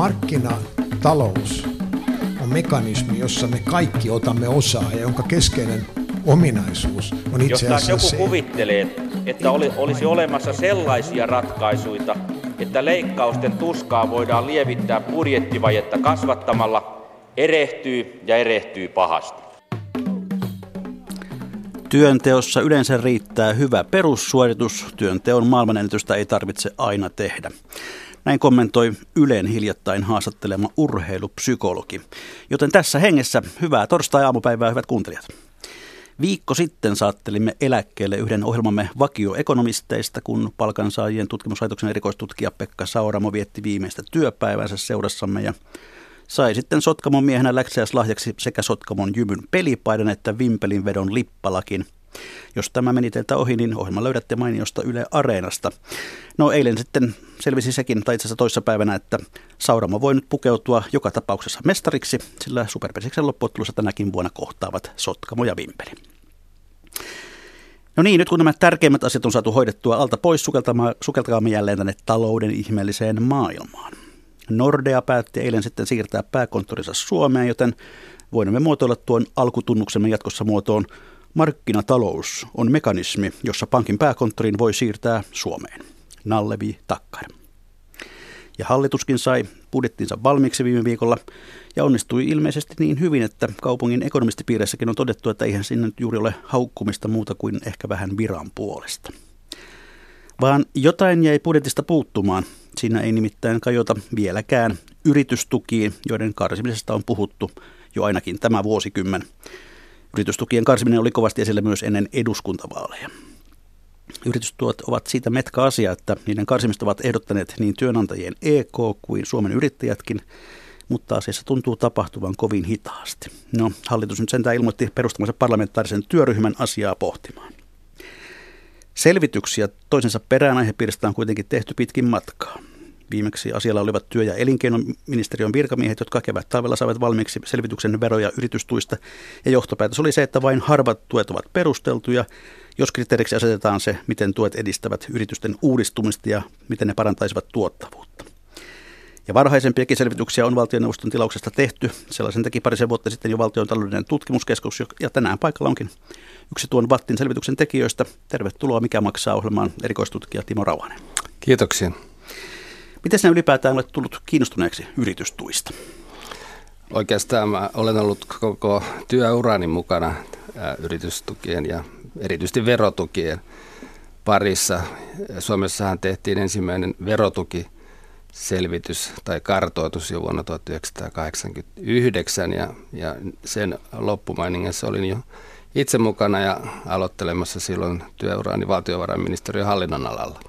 markkinatalous on mekanismi, jossa me kaikki otamme osaa ja jonka keskeinen ominaisuus on itse asiassa Jos joku se, kuvittelee, että oli, olisi olemassa sellaisia ratkaisuja, että leikkausten tuskaa voidaan lievittää budjettivajetta kasvattamalla, erehtyy ja erehtyy pahasti. Työnteossa yleensä riittää hyvä perussuoritus. Työnteon maailmanennätystä ei tarvitse aina tehdä. Näin kommentoi Ylen hiljattain haastattelema urheilupsykologi. Joten tässä hengessä hyvää torstai-aamupäivää, hyvät kuuntelijat. Viikko sitten saattelimme eläkkeelle yhden ohjelmamme vakioekonomisteista, kun palkansaajien tutkimuslaitoksen erikoistutkija Pekka Sauramo vietti viimeistä työpäivänsä seurassamme ja sai sitten Sotkamon miehenä läksiäislahjaksi sekä Sotkamon jymyn pelipaidan että Vimpelin vedon lippalakin. Jos tämä meni teiltä ohi, niin ohjelma löydätte mainiosta Yle Areenasta. No eilen sitten selvisi sekin, tai itse asiassa toissapäivänä, että Sauramo voi nyt pukeutua joka tapauksessa mestariksi, sillä Superpesiksen loppuottelussa tänäkin vuonna kohtaavat Sotkamo ja Vimpeli. No niin, nyt kun nämä tärkeimmät asiat on saatu hoidettua alta pois, sukeltakaamme jälleen tänne talouden ihmeelliseen maailmaan. Nordea päätti eilen sitten siirtää pääkonttorinsa Suomeen, joten voimme muotoilla tuon alkutunnuksemme jatkossa muotoon Markkinatalous on mekanismi, jossa pankin pääkonttorin voi siirtää Suomeen. Nallevi Takkar. Ja hallituskin sai budjettinsa valmiiksi viime viikolla ja onnistui ilmeisesti niin hyvin, että kaupungin ekonomistipiireissäkin on todettu, että eihän sinne nyt juuri ole haukkumista muuta kuin ehkä vähän viran puolesta. Vaan jotain jäi budjetista puuttumaan. Siinä ei nimittäin kajota vieläkään yritystukiin, joiden karsimisesta on puhuttu jo ainakin tämä vuosikymmen. Yritystukien karsiminen oli kovasti esillä myös ennen eduskuntavaaleja. Yritystuot ovat siitä metka asia, että niiden karsimista ovat ehdottaneet niin työnantajien EK kuin Suomen yrittäjätkin, mutta asiassa tuntuu tapahtuvan kovin hitaasti. No, hallitus nyt sentään ilmoitti perustamansa parlamentaarisen työryhmän asiaa pohtimaan. Selvityksiä toisensa perään aihepiiristä on kuitenkin tehty pitkin matkaa. Viimeksi asialla olivat työ- ja elinkeinoministeriön virkamiehet, jotka kevät talvella saivat valmiiksi selvityksen vero- ja yritystuista. Ja johtopäätös oli se, että vain harvat tuet ovat perusteltuja, jos kriteeriksi asetetaan se, miten tuet edistävät yritysten uudistumista ja miten ne parantaisivat tuottavuutta. Ja varhaisempiakin selvityksiä on valtioneuvoston tilauksesta tehty. Sellaisen teki parisen vuotta sitten jo valtion taloudellinen tutkimuskeskus, ja tänään paikalla onkin yksi tuon Vattin selvityksen tekijöistä. Tervetuloa Mikä maksaa ohjelmaan erikoistutkija Timo Rauhanen. Kiitoksia. Miten sinä ylipäätään olet tullut kiinnostuneeksi yritystuista? Oikeastaan mä olen ollut koko työurani mukana yritystukien ja erityisesti verotukien parissa. Suomessahan tehtiin ensimmäinen verotuki selvitys tai kartoitus jo vuonna 1989 ja, ja sen loppumainingassa olin jo itse mukana ja aloittelemassa silloin työuraani valtiovarainministeriön hallinnon alalla.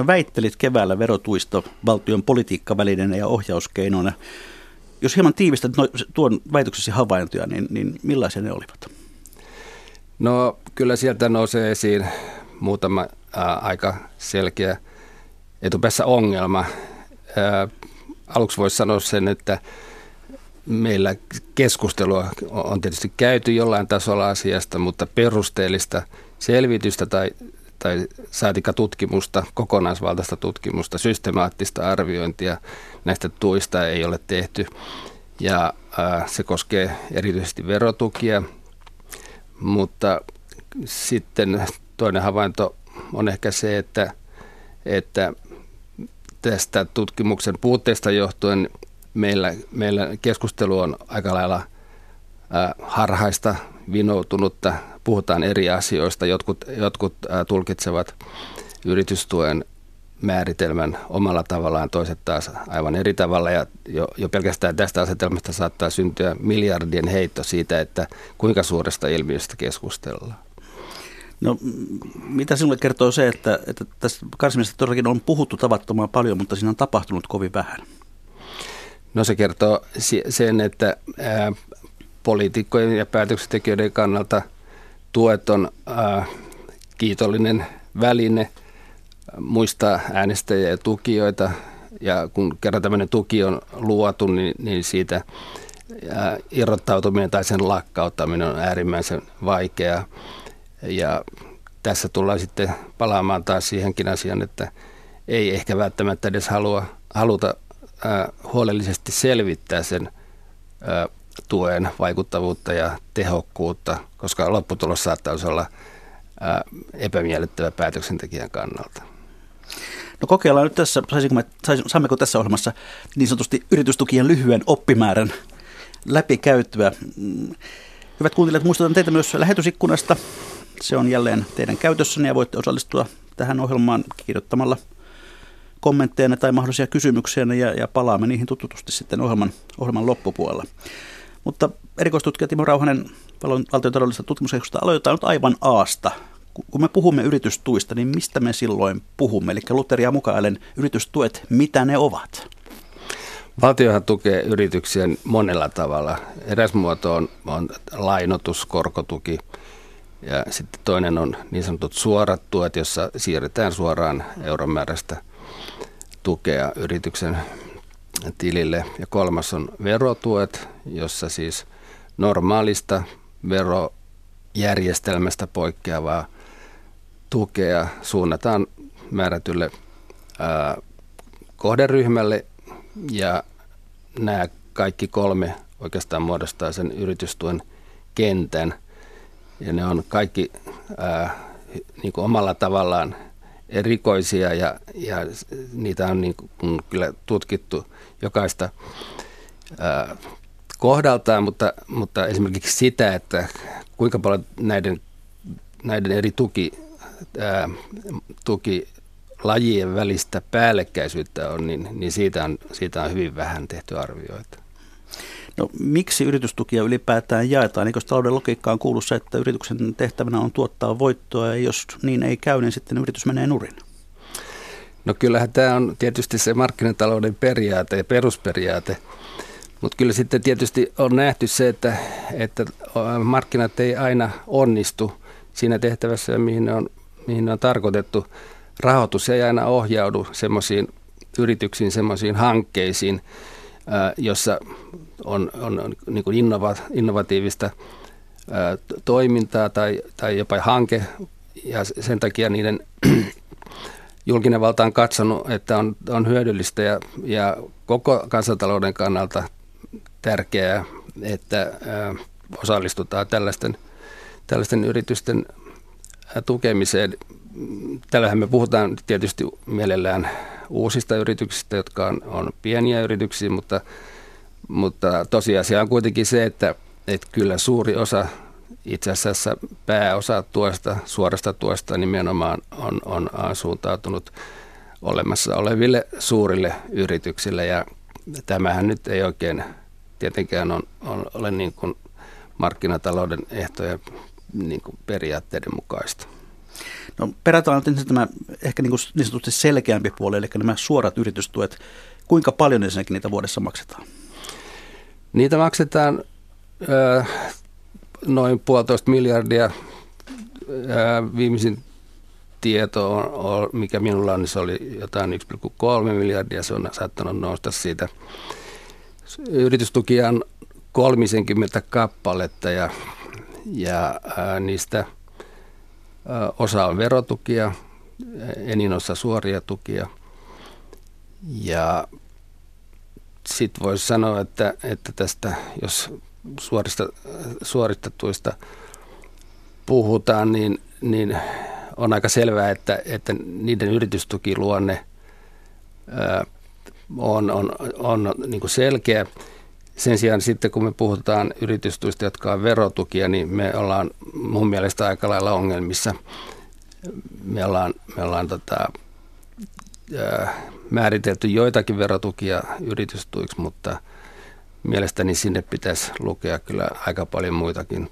No väittelit keväällä verotuista valtion politiikkavälineenä ja ohjauskeinona. Jos hieman tiivistät no, tuon väitöksesi havaintoja, niin, niin millaisia ne olivat? No kyllä sieltä nousee esiin muutama ää, aika selkeä etupäässä ongelma. Ää, aluksi voisi sanoa sen, että meillä keskustelua on tietysti käyty jollain tasolla asiasta, mutta perusteellista selvitystä tai tai saatika tutkimusta, kokonaisvaltaista tutkimusta, systemaattista arviointia näistä tuista ei ole tehty. Ja ää, se koskee erityisesti verotukia, mutta sitten toinen havainto on ehkä se, että, että tästä tutkimuksen puutteesta johtuen meillä, meillä keskustelu on aika lailla harhaista, vinoutunutta, puhutaan eri asioista. Jotkut, jotkut tulkitsevat yritystuen määritelmän omalla tavallaan, toiset taas aivan eri tavalla. Ja jo, jo pelkästään tästä asetelmasta saattaa syntyä miljardien heitto siitä, että kuinka suuresta ilmiöstä keskustellaan. No, mitä sinulle kertoo se, että, että tästä karsimisesta todellakin on puhuttu tavattoman paljon, mutta siinä on tapahtunut kovin vähän? No se kertoo sen, että poliitikkojen ja päätöksentekijöiden kannalta – tuet on äh, kiitollinen väline muistaa äänestäjiä ja tukijoita. Ja kun kerran tämmöinen tuki on luotu, niin, niin siitä äh, irrottautuminen tai sen lakkauttaminen on äärimmäisen vaikeaa. Ja tässä tullaan sitten palaamaan taas siihenkin asiaan, että ei ehkä välttämättä edes halua, haluta huolellisesti selvittää sen tuen vaikuttavuutta ja tehokkuutta, koska lopputulos saattaisi olla epämiellyttävä päätöksentekijän kannalta. No kokeillaan nyt tässä, me, saammeko tässä ohjelmassa niin sanotusti yritystukien lyhyen oppimäärän läpikäyttöä. Mm, hyvät kuuntelijat, muistutan teitä myös lähetysikkunasta. Se on jälleen teidän käytössänne ja voitte osallistua tähän ohjelmaan kirjoittamalla kommentteja tai mahdollisia kysymyksiä ja, ja palaamme niihin tututusti sitten ohjelman, ohjelman loppupuolella. Mutta erikoistutkija Timo Rauhanen valtiontaloudellisesta tutkimuskeskusta aloitetaan nyt aivan aasta. Kun me puhumme yritystuista, niin mistä me silloin puhumme? Eli Luteria mukaan yritystuet, mitä ne ovat? Valtiohan tukee yrityksiä monella tavalla. Eräs muoto on, on lainotus, korkotuki ja sitten toinen on niin sanotut suorat tuet, jossa siirretään suoraan euromääräistä tukea yrityksen tilille. Ja kolmas on verotuet, jossa siis normaalista verojärjestelmästä poikkeavaa tukea suunnataan määrätylle ää, kohderyhmälle ja nämä kaikki kolme oikeastaan muodostaa sen yritystuen kentän ja ne on kaikki ää, niin kuin omalla tavallaan erikoisia ja, ja niitä on niin kuin kyllä tutkittu jokaista ää, kohdaltaan, mutta, mutta esimerkiksi sitä, että kuinka paljon näiden, näiden eri tuki, ää, tukilajien välistä päällekkäisyyttä on, niin, niin siitä, on, siitä on hyvin vähän tehty arvioita. No, miksi yritystukia ylipäätään jaetaan? Eikö talouden logiikkaan kuulu se, että yrityksen tehtävänä on tuottaa voittoa ja jos niin ei käy, niin sitten yritys menee nurin? No kyllähän tämä on tietysti se markkinatalouden periaate ja perusperiaate, mutta kyllä sitten tietysti on nähty se, että, että markkinat ei aina onnistu siinä tehtävässä, mihin ne on, mihin ne on tarkoitettu. Rahoitus ei aina ohjaudu semmoisiin yrityksiin, semmoisiin hankkeisiin, jossa on, on, niin kuin innova, innovatiivista toimintaa tai, tai jopa hanke, ja sen takia niiden julkinen valta on katsonut, että on, on hyödyllistä ja, ja koko kansantalouden kannalta tärkeää, että ää, osallistutaan tällaisten, tällaisten yritysten tukemiseen. Tällähän me puhutaan tietysti mielellään uusista yrityksistä, jotka on, on pieniä yrityksiä, mutta, mutta tosiasia on kuitenkin se, että, että kyllä suuri osa itse asiassa pääosa tuosta, suorasta tuosta nimenomaan on, on suuntautunut olemassa oleville suurille yrityksille ja tämähän nyt ei oikein tietenkään on, on, ole niin kuin markkinatalouden ehtojen niin kuin periaatteiden mukaista. No perätään nyt tämä ehkä niin, kuin niin sanotusti selkeämpi puoli, eli nämä suorat yritystuet. Kuinka paljon ensinnäkin niitä vuodessa maksetaan? Niitä maksetaan ö, noin puolitoista miljardia. Ö, viimeisin tieto, on, on, mikä minulla on, niin se oli jotain 1,3 miljardia. Se on saattanut nousta siitä. Yritystukia on 30 kappaletta ja, ja ää, niistä – Osa on verotukia, enin osa suoria tukia. Ja sitten voisi sanoa, että, että tästä, jos suorista, suorista tuista puhutaan, niin, niin on aika selvää, että, että niiden yritystukiluonne on, on, on niin kuin selkeä. Sen sijaan sitten kun me puhutaan yritystuista, jotka on verotukia, niin me ollaan mun mielestä aika lailla ongelmissa. Me ollaan, me ollaan tota, ää, määritelty joitakin verotukia yritystuiksi, mutta mielestäni sinne pitäisi lukea kyllä aika paljon muitakin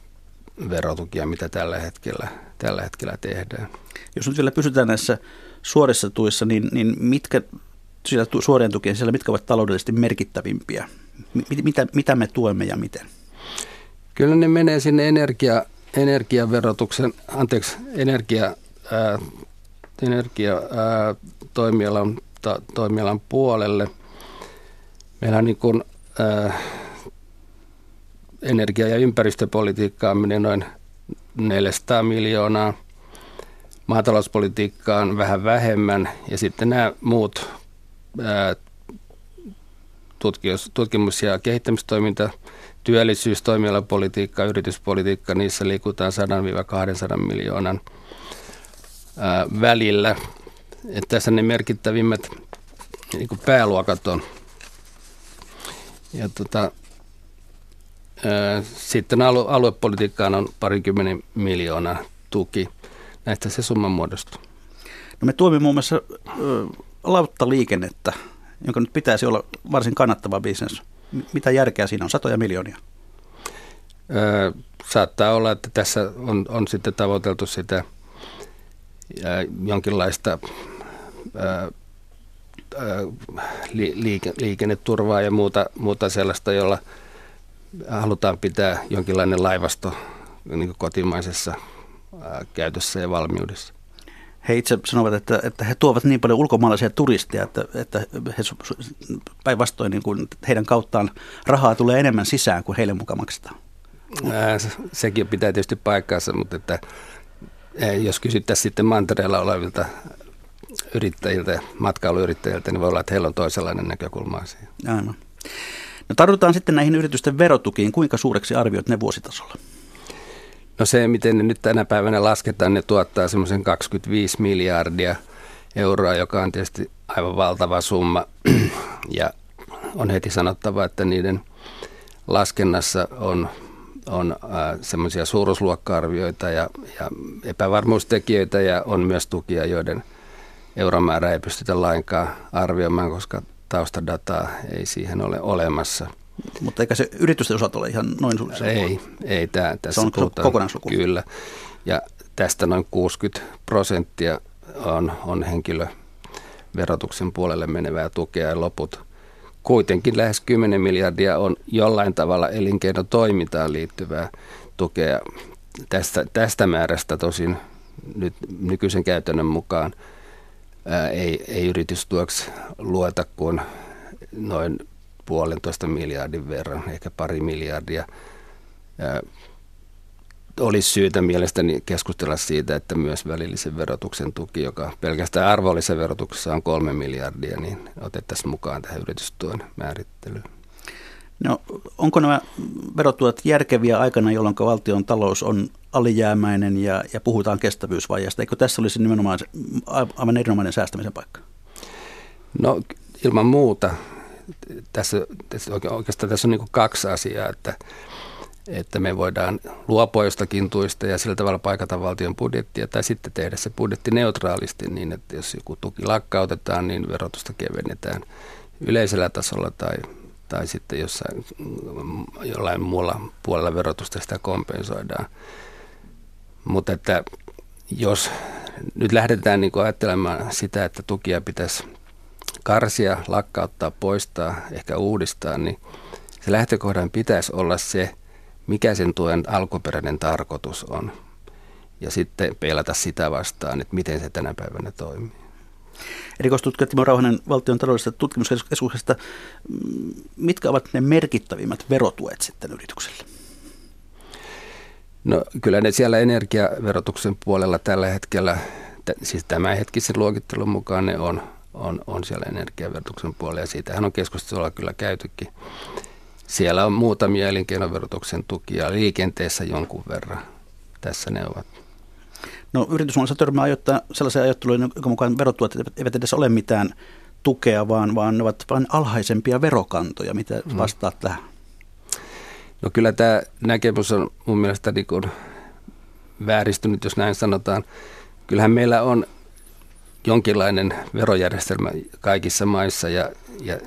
verotukia, mitä tällä hetkellä, tällä hetkellä tehdään. Jos nyt vielä pysytään näissä suorissa tuissa, niin, niin mitkä siellä suorien tukien siellä, mitkä ovat taloudellisesti merkittävimpiä mitä, mitä me tuemme ja miten? Kyllä ne menee sinne energia, energiaverotuksen, anteeksi, energia, ää, energia ää, toimialan, ta, toimialan puolelle. Meillä on niin kuin, energia- ja ympäristöpolitiikkaan menee noin 400 miljoonaa, maatalouspolitiikkaan vähän vähemmän ja sitten nämä muut ää, tutkimus- ja kehittämistoiminta, työllisyystoimialapolitiikka, yrityspolitiikka, niissä liikutaan 100-200 miljoonan välillä. Että tässä ne merkittävimmät niin pääluokat on. Ja tota, sitten alue, aluepolitiikkaan on parikymmenen miljoonaa tuki. Näistä se summa muodostuu. No me tuomme muun muassa lauttaliikennettä, jonka nyt pitäisi olla varsin kannattava bisnes. Mitä järkeä siinä on? Satoja miljoonia? Öö, saattaa olla, että tässä on, on sitten tavoiteltu sitä ää, jonkinlaista ää, liike, liikenneturvaa ja muuta, muuta sellaista, jolla halutaan pitää jonkinlainen laivasto niin kotimaisessa käytössä ja valmiudessa. He itse sanovat, että, että he tuovat niin paljon ulkomaalaisia turisteja, että, että he päinvastoin niin kuin heidän kauttaan rahaa tulee enemmän sisään kuin heille mukaan maksetaan. Sekin pitää tietysti paikkaansa, mutta että, jos kysyttäisiin sitten mantereella olevilta yrittäjiltä, matkailuyrittäjiltä, niin voi olla, että heillä on toisenlainen näkökulma siihen. Aivan. No tarvitaan sitten näihin yritysten verotukiin. Kuinka suureksi arvioit ne vuositasolla? No se, miten ne nyt tänä päivänä lasketaan, ne tuottaa semmoisen 25 miljardia euroa, joka on tietysti aivan valtava summa. Ja on heti sanottava, että niiden laskennassa on, on äh, semmoisia suuruusluokka-arvioita ja, ja epävarmuustekijöitä ja on myös tukia, joiden euromäärää ei pystytä lainkaan arvioimaan, koska taustadataa ei siihen ole olemassa. Mutta eikä se yritysten osalta ole ihan noin suunnilleen? Ei, ei tämä, tässä se on puhutaan, kokonaisluku. Kyllä, ja tästä noin 60 prosenttia on, on henkilöverotuksen puolelle menevää tukea ja loput kuitenkin lähes 10 miljardia on jollain tavalla elinkeinotoimintaan liittyvää tukea. Tästä, tästä määrästä tosin nyt nykyisen käytännön mukaan ää, ei, ei yritystueksi lueta kuin noin puolentoista miljardin verran, ehkä pari miljardia. Ää, olisi syytä mielestäni keskustella siitä, että myös välillisen verotuksen tuki, joka pelkästään arvonlisän verotuksessa on kolme miljardia, niin otettaisiin mukaan tähän yritystuen määrittelyyn. No, onko nämä verotuet järkeviä aikana, jolloin valtion talous on alijäämäinen ja, ja puhutaan kestävyysvajeesta? Eikö tässä olisi nimenomaan aivan erinomainen säästämisen paikka? No ilman muuta. Tässä, tässä oikeastaan tässä on niin kaksi asiaa, että, että me voidaan luopua jostakin tuista ja sillä tavalla paikata valtion budjettia tai sitten tehdä se budjetti neutraalisti niin, että jos joku tuki lakkautetaan, niin verotusta kevennetään yleisellä tasolla tai tai sitten jossain jollain muulla puolella verotusta sitä kompensoidaan. Mutta että jos nyt lähdetään niin ajattelemaan sitä, että tukia pitäisi karsia, lakkauttaa, poistaa, ehkä uudistaa, niin se lähtökohdan pitäisi olla se, mikä sen tuen alkuperäinen tarkoitus on. Ja sitten peilata sitä vastaan, että miten se tänä päivänä toimii. Erikoistutkija Timo Rauhanen valtion taloudellisesta tutkimuskeskuksesta. Mitkä ovat ne merkittävimmät verotuet sitten yritykselle? No kyllä ne siellä energiaverotuksen puolella tällä hetkellä, siis tämän hetkisen luokittelun mukaan ne on, on, on siellä energiaverotuksen puolella ja siitähän on keskustelua kyllä käytykin. Siellä on muutamia elinkeinoverotuksen tukia liikenteessä jonkun verran. Tässä ne ovat. No yritysmaailmassa törmää ajoittaa sellaisia ajatteluja, jonka mukaan verotuot eivät edes ole mitään tukea, vaan, vaan ne ovat vain alhaisempia verokantoja. Mitä mm. vastaat mm. tähän? No kyllä tämä näkemys on mun mielestä niin kuin vääristynyt, jos näin sanotaan. Kyllähän meillä on jonkinlainen verojärjestelmä kaikissa maissa ja, ja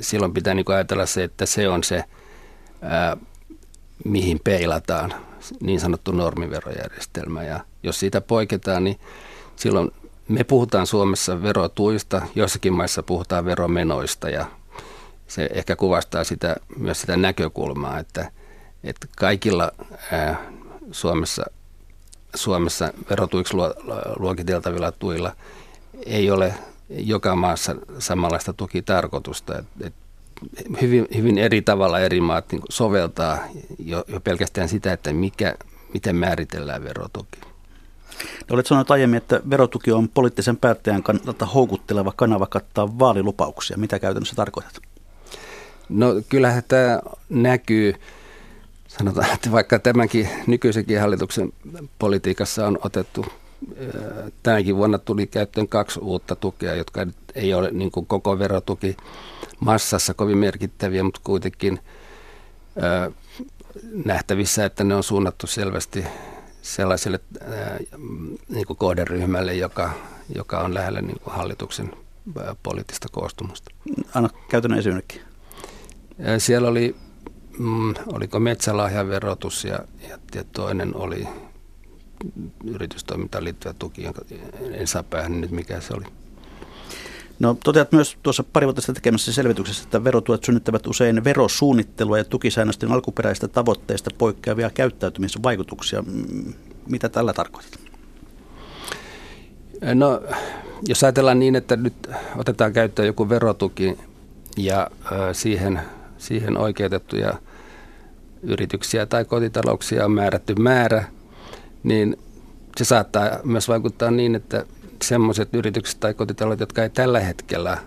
silloin pitää niin ajatella se, että se on se, ää, mihin peilataan niin sanottu normiverojärjestelmä. Ja jos siitä poiketaan, niin silloin me puhutaan Suomessa verotuista, joissakin maissa puhutaan veromenoista ja se ehkä kuvastaa sitä, myös sitä näkökulmaa, että, että kaikilla ää, Suomessa, Suomessa verotuiksi luokiteltavilla tuilla ei ole joka maassa samanlaista tukitarkoitusta. Et, et hyvin, hyvin eri tavalla eri maat niin soveltaa jo, jo pelkästään sitä, että mikä, miten määritellään verotuki. No, olet sanonut aiemmin, että verotuki on poliittisen päättäjän kannalta houkutteleva kanava kattaa vaalilupauksia. Mitä käytännössä tarkoitat? No kyllähän tämä näkyy, sanotaan, että vaikka tämänkin nykyisenkin hallituksen politiikassa on otettu, tänäkin vuonna tuli käyttöön kaksi uutta tukea, jotka ei ole niin kuin koko verotuki massassa kovin merkittäviä, mutta kuitenkin nähtävissä, että ne on suunnattu selvästi sellaiselle niin kuin kohderyhmälle, joka, joka on lähellä niin kuin hallituksen poliittista koostumusta. Anna käytännön esimerkki. Siellä oli, mm, oliko metsälahjaverotus ja, ja, ja toinen oli yritystoimintaan liittyvä tuki, jonka en saa päähän nyt mikä se oli. No toteat myös tuossa pari vuotta sitten tekemässä selvityksessä, että verotuet synnyttävät usein verosuunnittelua ja tukisäännösten alkuperäistä tavoitteista poikkeavia käyttäytymisvaikutuksia. Mitä tällä tarkoitat? No jos ajatellaan niin, että nyt otetaan käyttöön joku verotuki ja siihen, siihen oikeutettuja yrityksiä tai kotitalouksia on määrätty määrä, niin se saattaa myös vaikuttaa niin, että semmoiset yritykset tai kotitaloudet, jotka ei tällä hetkellä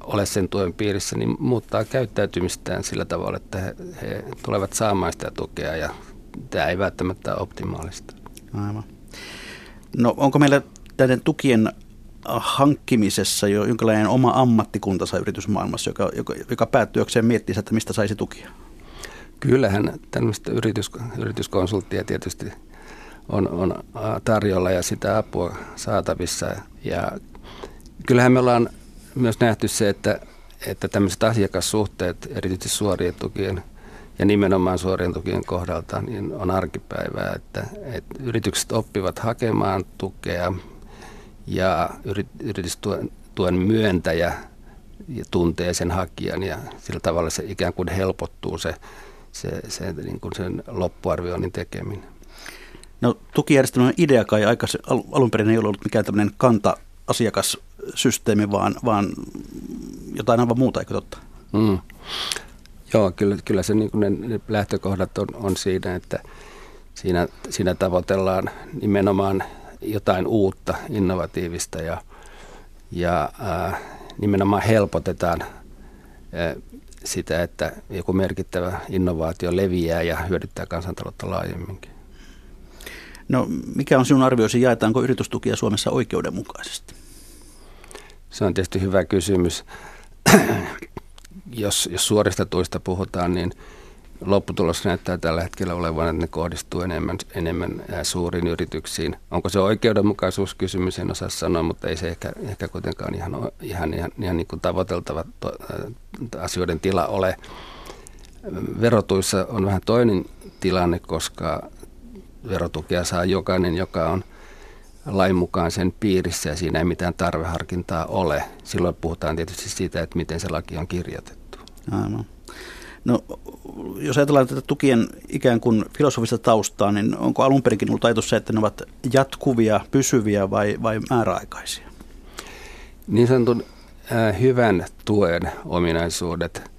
ole sen tuen piirissä, niin muuttaa käyttäytymistään sillä tavalla, että he, he tulevat saamaan sitä tukea ja tämä ei välttämättä ole optimaalista. Aivan. No onko meillä näiden tukien hankkimisessa jo jonkinlainen oma ammattikuntansa yritysmaailmassa, joka, joka, joka päättyökseen miettii, että mistä saisi tukia? Kyllähän tämmöistä yritys, yrityskonsulttia tietysti on, on tarjolla ja sitä apua saatavissa. Ja kyllähän me ollaan myös nähty se, että, että tämmöiset asiakassuhteet, erityisesti suorien tukien ja nimenomaan suorien tukien kohdalta, niin on arkipäivää, että, että yritykset oppivat hakemaan tukea ja yritystuen tuen myöntäjä ja tuntee sen hakijan ja sillä tavalla se ikään kuin helpottuu se, se, se niin kuin sen loppuarvioinnin tekeminen. No tukijärjestelmän idea kai aika alun perin ei ollut mikään tämmöinen kanta-asiakassysteemi, vaan, vaan jotain aivan muuta, eikö totta? Mm. Joo, kyllä, kyllä se niin ne, ne lähtökohdat on, on siinä, että siinä, siinä tavoitellaan nimenomaan jotain uutta, innovatiivista ja, ja ää, nimenomaan helpotetaan ää, sitä, että joku merkittävä innovaatio leviää ja hyödyttää kansantaloutta laajemminkin. No mikä on sinun arvioisi, jaetaanko yritystukia Suomessa oikeudenmukaisesti? Se on tietysti hyvä kysymys. jos, jos suorista tuista puhutaan, niin lopputulos näyttää tällä hetkellä olevan, että ne kohdistuu enemmän, enemmän suuriin yrityksiin. Onko se oikeudenmukaisuuskysymys, en osaa sanoa, mutta ei se ehkä, ehkä kuitenkaan ihan, ihan, ihan, ihan niin kuin tavoiteltava to, asioiden tila ole. Verotuissa on vähän toinen tilanne, koska verotukea saa jokainen, joka on lain mukaan sen piirissä ja siinä ei mitään tarveharkintaa ole. Silloin puhutaan tietysti siitä, että miten se laki on kirjoitettu. Aivan. No, jos ajatellaan tätä tukien ikään kuin filosofista taustaa, niin onko alun perinkin ollut ajatus se, että ne ovat jatkuvia, pysyviä vai, vai määräaikaisia? Niin sanotun äh, hyvän tuen ominaisuudet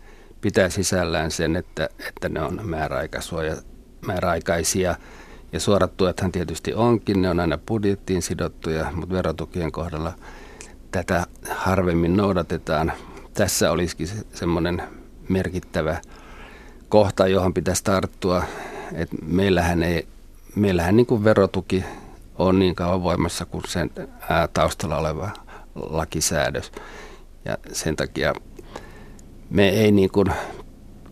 pitää sisällään sen, että, että ne on määräaikaisia ja suorat tuethan tietysti onkin, ne on aina budjettiin sidottuja, mutta verotukien kohdalla tätä harvemmin noudatetaan. Tässä olisikin se, semmoinen merkittävä kohta, johon pitäisi tarttua. Et meillähän, ei, meillähän niin kuin verotuki on niin kauan voimassa kuin sen taustalla oleva lakisäädös. Ja sen takia me ei niin kuin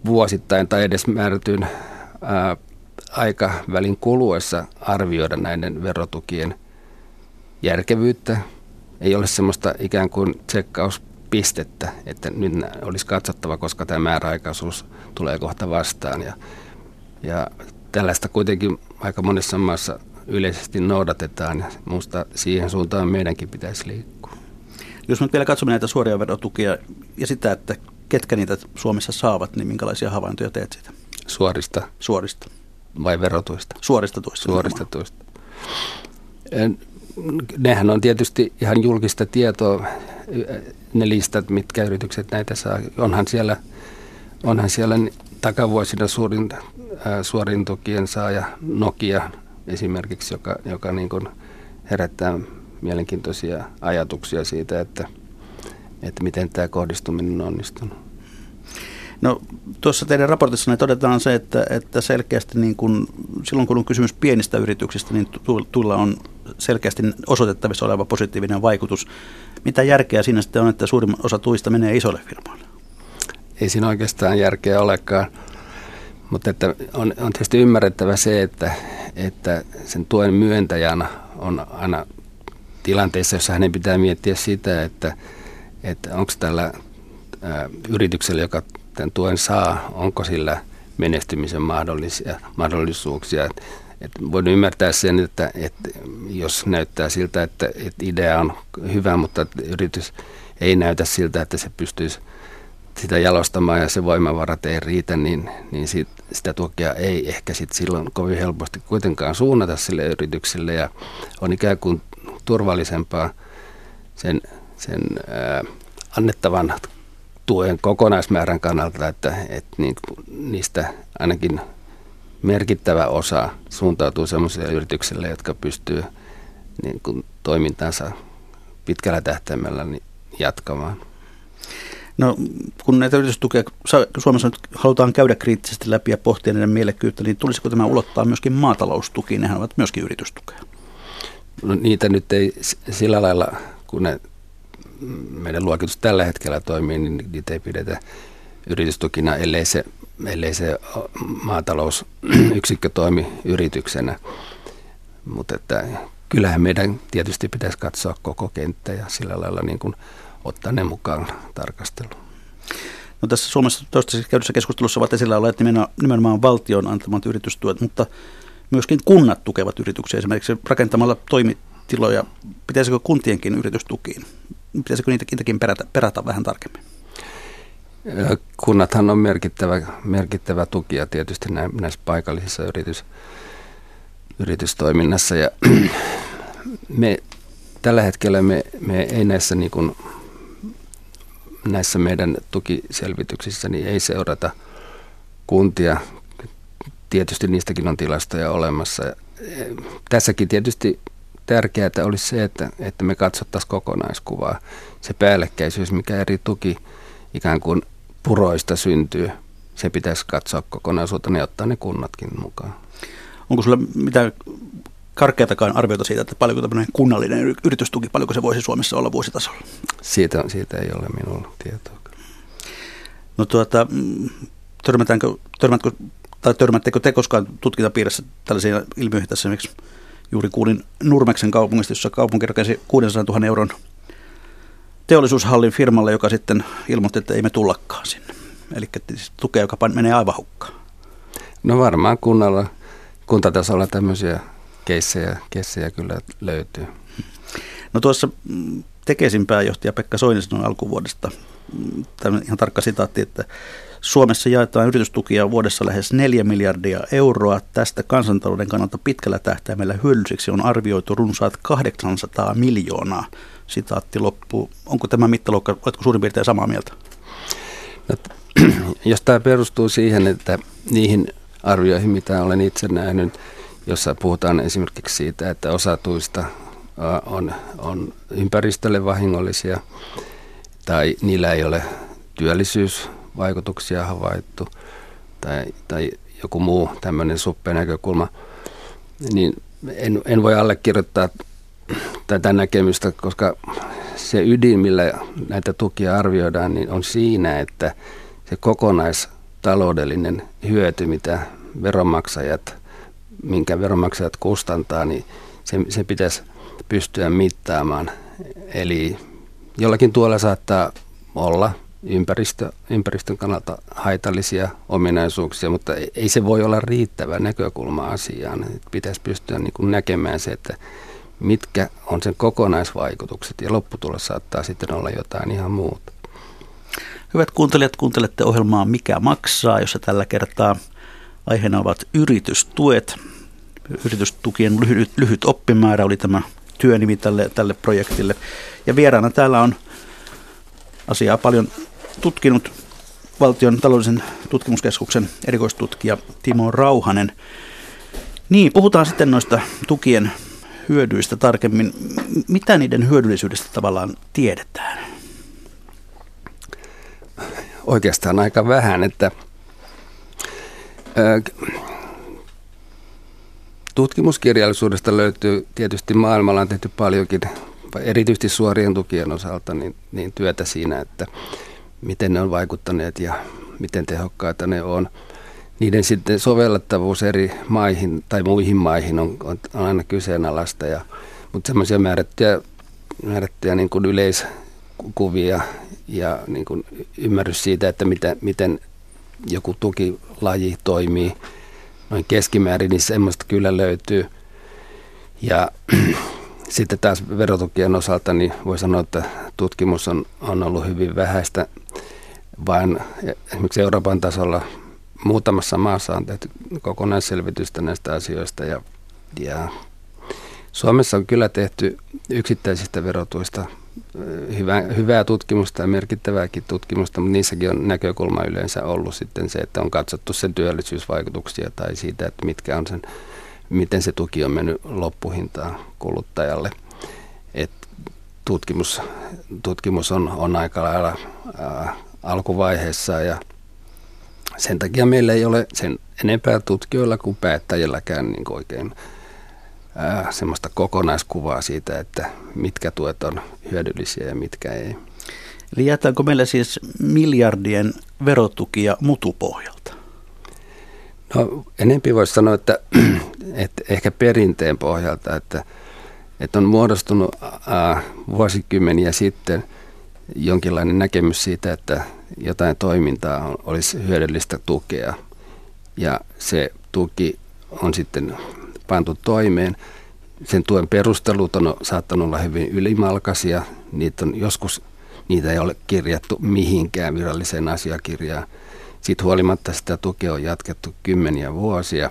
vuosittain tai edes määrätyn ää, aikavälin kuluessa arvioida näiden verotukien järkevyyttä. Ei ole semmoista ikään kuin tsekkauspistettä, että nyt olisi katsottava, koska tämä määräaikaisuus tulee kohta vastaan. Ja, ja tällaista kuitenkin aika monessa maassa yleisesti noudatetaan ja minusta siihen suuntaan meidänkin pitäisi liikkua. Jos nyt vielä katsomme näitä suoria verotukia ja sitä, että ketkä niitä Suomessa saavat, niin minkälaisia havaintoja teet siitä? Suorista. Suorista vai verotuista? Suorista tuista. Suorista tuista. Nehän on tietysti ihan julkista tietoa, ne listat, mitkä yritykset näitä saa. Onhan siellä, onhan siellä takavuosina suurin, suorin tukien saaja Nokia esimerkiksi, joka, joka niin kuin herättää mielenkiintoisia ajatuksia siitä, että, että miten tämä kohdistuminen on onnistunut. No tuossa teidän raportissa todetaan se, että, että selkeästi niin kun, silloin kun on kysymys pienistä yrityksistä, niin tulla on selkeästi osoitettavissa oleva positiivinen vaikutus. Mitä järkeä siinä sitten on, että suurin osa tuista menee isolle firmoille? Ei siinä oikeastaan järkeä olekaan. Mutta että on, on tietysti ymmärrettävä se, että, että sen tuen myöntäjänä on aina tilanteessa, jossa hänen pitää miettiä sitä, että, että onko tällä ää, yrityksellä, joka tämän tuen saa, onko sillä menestymisen mahdollisia, mahdollisuuksia. Et, et voin ymmärtää sen, että, että jos näyttää siltä, että, että idea on hyvä, mutta yritys ei näytä siltä, että se pystyisi sitä jalostamaan ja se voimavarat ei riitä, niin, niin sit, sitä tukea ei ehkä sit silloin kovin helposti kuitenkaan suunnata sille yritykselle ja on ikään kuin turvallisempaa sen, sen ää, annettavan tuen kokonaismäärän kannalta, että, että niin, niistä ainakin merkittävä osa suuntautuu sellaisille yrityksille, jotka pystyy niin kuin toimintansa pitkällä tähtäimellä niin jatkamaan. No, kun näitä yritystukea Suomessa nyt halutaan käydä kriittisesti läpi ja pohtia niiden mielekkyyttä, niin tulisiko tämä ulottaa myöskin maataloustukiin? Nehän ovat myöskin yritystukea. No, niitä nyt ei sillä lailla, kun ne meidän luokitus tällä hetkellä toimii, niin niitä ei pidetä yritystukina, ellei se, ellei se maatalousyksikkö toimi yrityksenä. Mutta että kyllähän meidän tietysti pitäisi katsoa koko kenttä ja sillä lailla niin kuin ottaa ne mukaan tarkasteluun. No tässä Suomessa toistaiseksi käydyssä keskustelussa ovat esillä olleet nimenomaan valtion antamat yritystuet, mutta myöskin kunnat tukevat yrityksiä esimerkiksi rakentamalla toimitiloja. Pitäisikö kuntienkin yritystukiin? Pitäisikö niitäkin perätä, perätä vähän tarkemmin? Kunnathan on merkittävä, merkittävä tukija tietysti näissä paikallisissa yritys, yritystoiminnassa ja me tällä hetkellä me, me ei näissä niin kuin näissä meidän tukiselvityksissä niin ei seurata kuntia. Tietysti niistäkin on tilastoja olemassa. Tässäkin tietysti tärkeää olisi se, että, että me katsottaisiin kokonaiskuvaa. Se päällekkäisyys, mikä eri tuki ikään kuin puroista syntyy, se pitäisi katsoa kokonaisuutena ja ottaa ne kunnatkin mukaan. Onko sulla mitään karkeatakaan arviota siitä, että paljonko tämmöinen kunnallinen yritystuki, paljonko se voisi Suomessa olla vuositasolla? Siitä, siitä ei ole minulla tietoa. No tuota, mm, törmätäänkö, törmätkö, tai törmättekö te koskaan tutkintapiirissä tällaisia ilmiöitä tässä esimerkiksi juuri kuulin Nurmeksen kaupungista, jossa kaupunki rakensi 600 000 euron teollisuushallin firmalle, joka sitten ilmoitti, että ei me tullakaan sinne. Eli siis tukea, joka menee aivan hukkaan. No varmaan kunnalla, kuntatasolla tämmöisiä keissejä, keissejä kyllä löytyy. No tuossa mm, Tekesin pääjohtaja Pekka Soini sanoi alkuvuodesta, mm, tämä ihan tarkka sitaatti, että Suomessa jaetaan yritystukia vuodessa lähes 4 miljardia euroa. Tästä kansantalouden kannalta pitkällä tähtäimellä hyödylliseksi on arvioitu runsaat 800 miljoonaa. Sitaatti loppuu. Onko tämä mittaluokka, oletko suurin piirtein samaa mieltä? No, jos tämä perustuu siihen, että niihin arvioihin, mitä olen itse nähnyt, jossa puhutaan esimerkiksi siitä, että osa tuista on, on ympäristölle vahingollisia tai niillä ei ole työllisyysvaikutuksia havaittu tai, tai joku muu tämmöinen suppea näkökulma, niin en, en voi allekirjoittaa tätä näkemystä, koska se ydin, millä näitä tukia arvioidaan, niin on siinä, että se kokonaistaloudellinen hyöty, mitä veronmaksajat minkä veronmaksajat kustantaa, niin se, se pitäisi pystyä mittaamaan. Eli jollakin tuolla saattaa olla ympäristö, ympäristön kannalta haitallisia ominaisuuksia, mutta ei se voi olla riittävä näkökulma asiaan. Pitäisi pystyä niin kuin näkemään se, että mitkä on sen kokonaisvaikutukset ja lopputulos saattaa sitten olla jotain ihan muuta. Hyvät kuuntelijat, kuuntelette ohjelmaa Mikä maksaa, jossa tällä kertaa aiheena ovat yritystuet yritystukien lyhyt, lyhyt oppimäärä oli tämä työnimi tälle, tälle projektille. Ja vieraana täällä on asiaa paljon tutkinut valtion taloudellisen tutkimuskeskuksen erikoistutkija Timo Rauhanen. Niin, puhutaan sitten noista tukien hyödyistä tarkemmin. Mitä niiden hyödyllisyydestä tavallaan tiedetään? oikeastaan aika vähän, että tutkimuskirjallisuudesta löytyy tietysti maailmalla on tehty paljonkin, erityisesti suorien tukien osalta, niin, niin työtä siinä, että miten ne on vaikuttaneet ja miten tehokkaita ne on. Niiden sitten sovellettavuus eri maihin tai muihin maihin on, on, aina kyseenalaista, ja, mutta semmoisia määrättyjä, määrättyjä niin kuin yleiskuvia ja niin kuin ymmärrys siitä, että mitä, miten joku tukilaji toimii noin keskimäärin, niin semmoista kyllä löytyy. Ja sitten taas verotukien osalta niin voi sanoa, että tutkimus on, on ollut hyvin vähäistä, vaan esimerkiksi Euroopan tasolla muutamassa maassa on tehty kokonaisselvitystä näistä asioista ja, ja Suomessa on kyllä tehty yksittäisistä verotuista hyvää, hyvää tutkimusta ja merkittävääkin tutkimusta, mutta niissäkin on näkökulma yleensä ollut sitten se, että on katsottu sen työllisyysvaikutuksia tai siitä, että mitkä on sen, miten se tuki on mennyt loppuhintaan kuluttajalle. Et tutkimus, tutkimus on, on aika lailla alkuvaiheessa ja sen takia meillä ei ole sen enempää tutkijoilla kuin päättäjilläkään niin oikein ää, semmoista kokonaiskuvaa siitä, että mitkä tuet on hyödyllisiä ja mitkä ei. Eli jätäänkö meillä siis miljardien verotukia mutupohjalta? No enempi voisi sanoa, että, että ehkä perinteen pohjalta, että, että on muodostunut ää, vuosikymmeniä sitten jonkinlainen näkemys siitä, että jotain toimintaa olisi hyödyllistä tukea. Ja se tuki on sitten pantu toimeen. Sen tuen perustelut on saattanut olla hyvin ylimalkaisia. Niitä on joskus, niitä ei ole kirjattu mihinkään viralliseen asiakirjaan. Siitä huolimatta sitä tukea on jatkettu kymmeniä vuosia.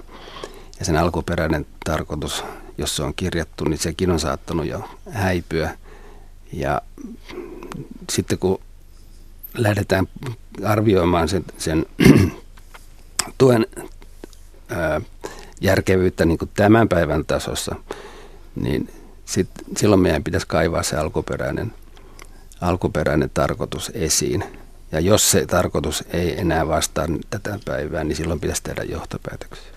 Ja sen alkuperäinen tarkoitus, jos se on kirjattu, niin sekin on saattanut jo häipyä. Ja sitten kun lähdetään arvioimaan sen, sen tuen järkevyyttä niin kuin tämän päivän tasossa, niin sit, silloin meidän pitäisi kaivaa se alkuperäinen, alkuperäinen tarkoitus esiin. Ja jos se tarkoitus ei enää vastaa tätä päivää, niin silloin pitäisi tehdä johtopäätöksiä.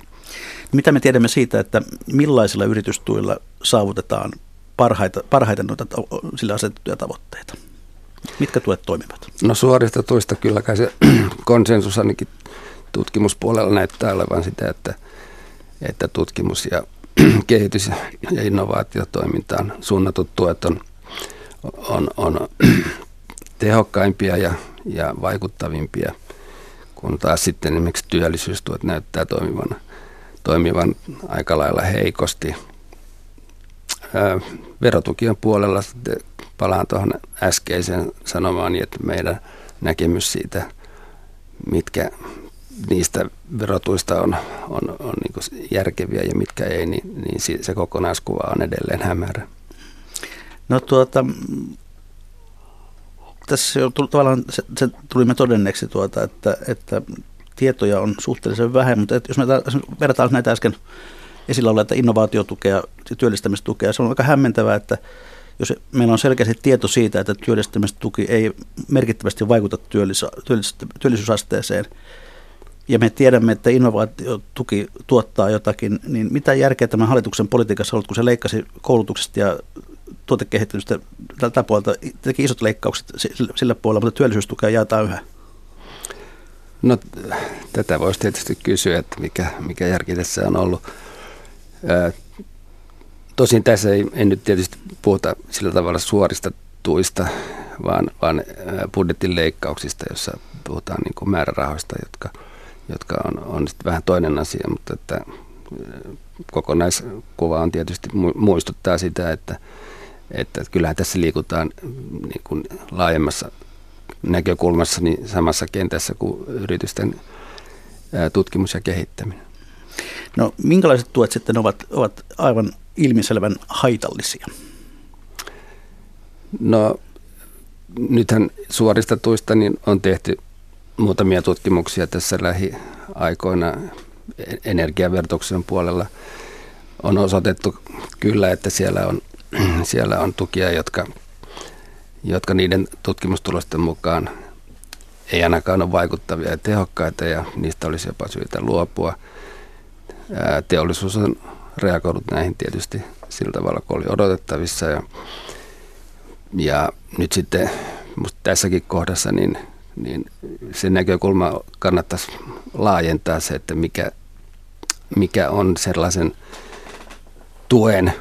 Mitä me tiedämme siitä, että millaisilla yritystuilla saavutetaan parhaita, parhaiten noita sillä asetettuja tavoitteita? Mitkä tuet toimivat? No suorista tuista kyllä kai se konsensus ainakin tutkimuspuolella näyttää olevan sitä, että – että tutkimus- ja kehitys- ja innovaatiotoimintaan suunnatut tuet on, on, on tehokkaimpia ja, ja vaikuttavimpia, kun taas sitten esimerkiksi työllisyystuet näyttää toimivan, toimivan aika lailla heikosti. Verotukien puolella palaan tuohon äskeiseen sanomaan, että meidän näkemys siitä, mitkä niistä verotuista on, on, on niin järkeviä ja mitkä ei, niin, niin se kokonaiskuva on edelleen hämärä. No tuota, tässä jo tavallaan se, se tulimme todenneeksi, tuota, että, että tietoja on suhteellisen vähän, mutta jos me verrataan näitä äsken esillä olleita innovaatiotukea ja työllistämistukea, se on aika hämmentävää, että jos meillä on selkeästi tieto siitä, että työllistämistuki ei merkittävästi vaikuta työllis, työllis, työllisyysasteeseen, ja me tiedämme, että innovaatiotuki tuottaa jotakin, niin mitä järkeä tämän hallituksen politiikassa on kun se leikkasi koulutuksesta ja tuotekehittelystä tältä puolelta, teki isot leikkaukset sillä puolella, mutta työllisyystukea jaetaan yhä? No tätä voisi tietysti kysyä, että mikä, mikä järki tässä on ollut. Tosin tässä ei, en nyt tietysti puhuta sillä tavalla suorista tuista, vaan, vaan budjetin leikkauksista, jossa puhutaan niin kuin määrärahoista, jotka – jotka on, on sitten vähän toinen asia, mutta että kokonaiskuva on tietysti muistuttaa sitä, että, että kyllähän tässä liikutaan niin kuin laajemmassa näkökulmassa niin samassa kentässä kuin yritysten tutkimus ja kehittäminen. No minkälaiset tuet sitten ovat, ovat aivan ilmiselvän haitallisia? No nythän suorista tuista niin on tehty muutamia tutkimuksia tässä lähiaikoina energiavertuksen puolella on osoitettu kyllä, että siellä on, siellä on tukia, jotka, jotka niiden tutkimustulosten mukaan ei ainakaan ole vaikuttavia ja tehokkaita ja niistä olisi jopa syytä luopua. Teollisuus on reagoinut näihin tietysti sillä tavalla, kun oli odotettavissa ja, ja nyt sitten tässäkin kohdassa niin, niin se näkökulma kannattaisi laajentaa se, että mikä, mikä on sellaisen tuen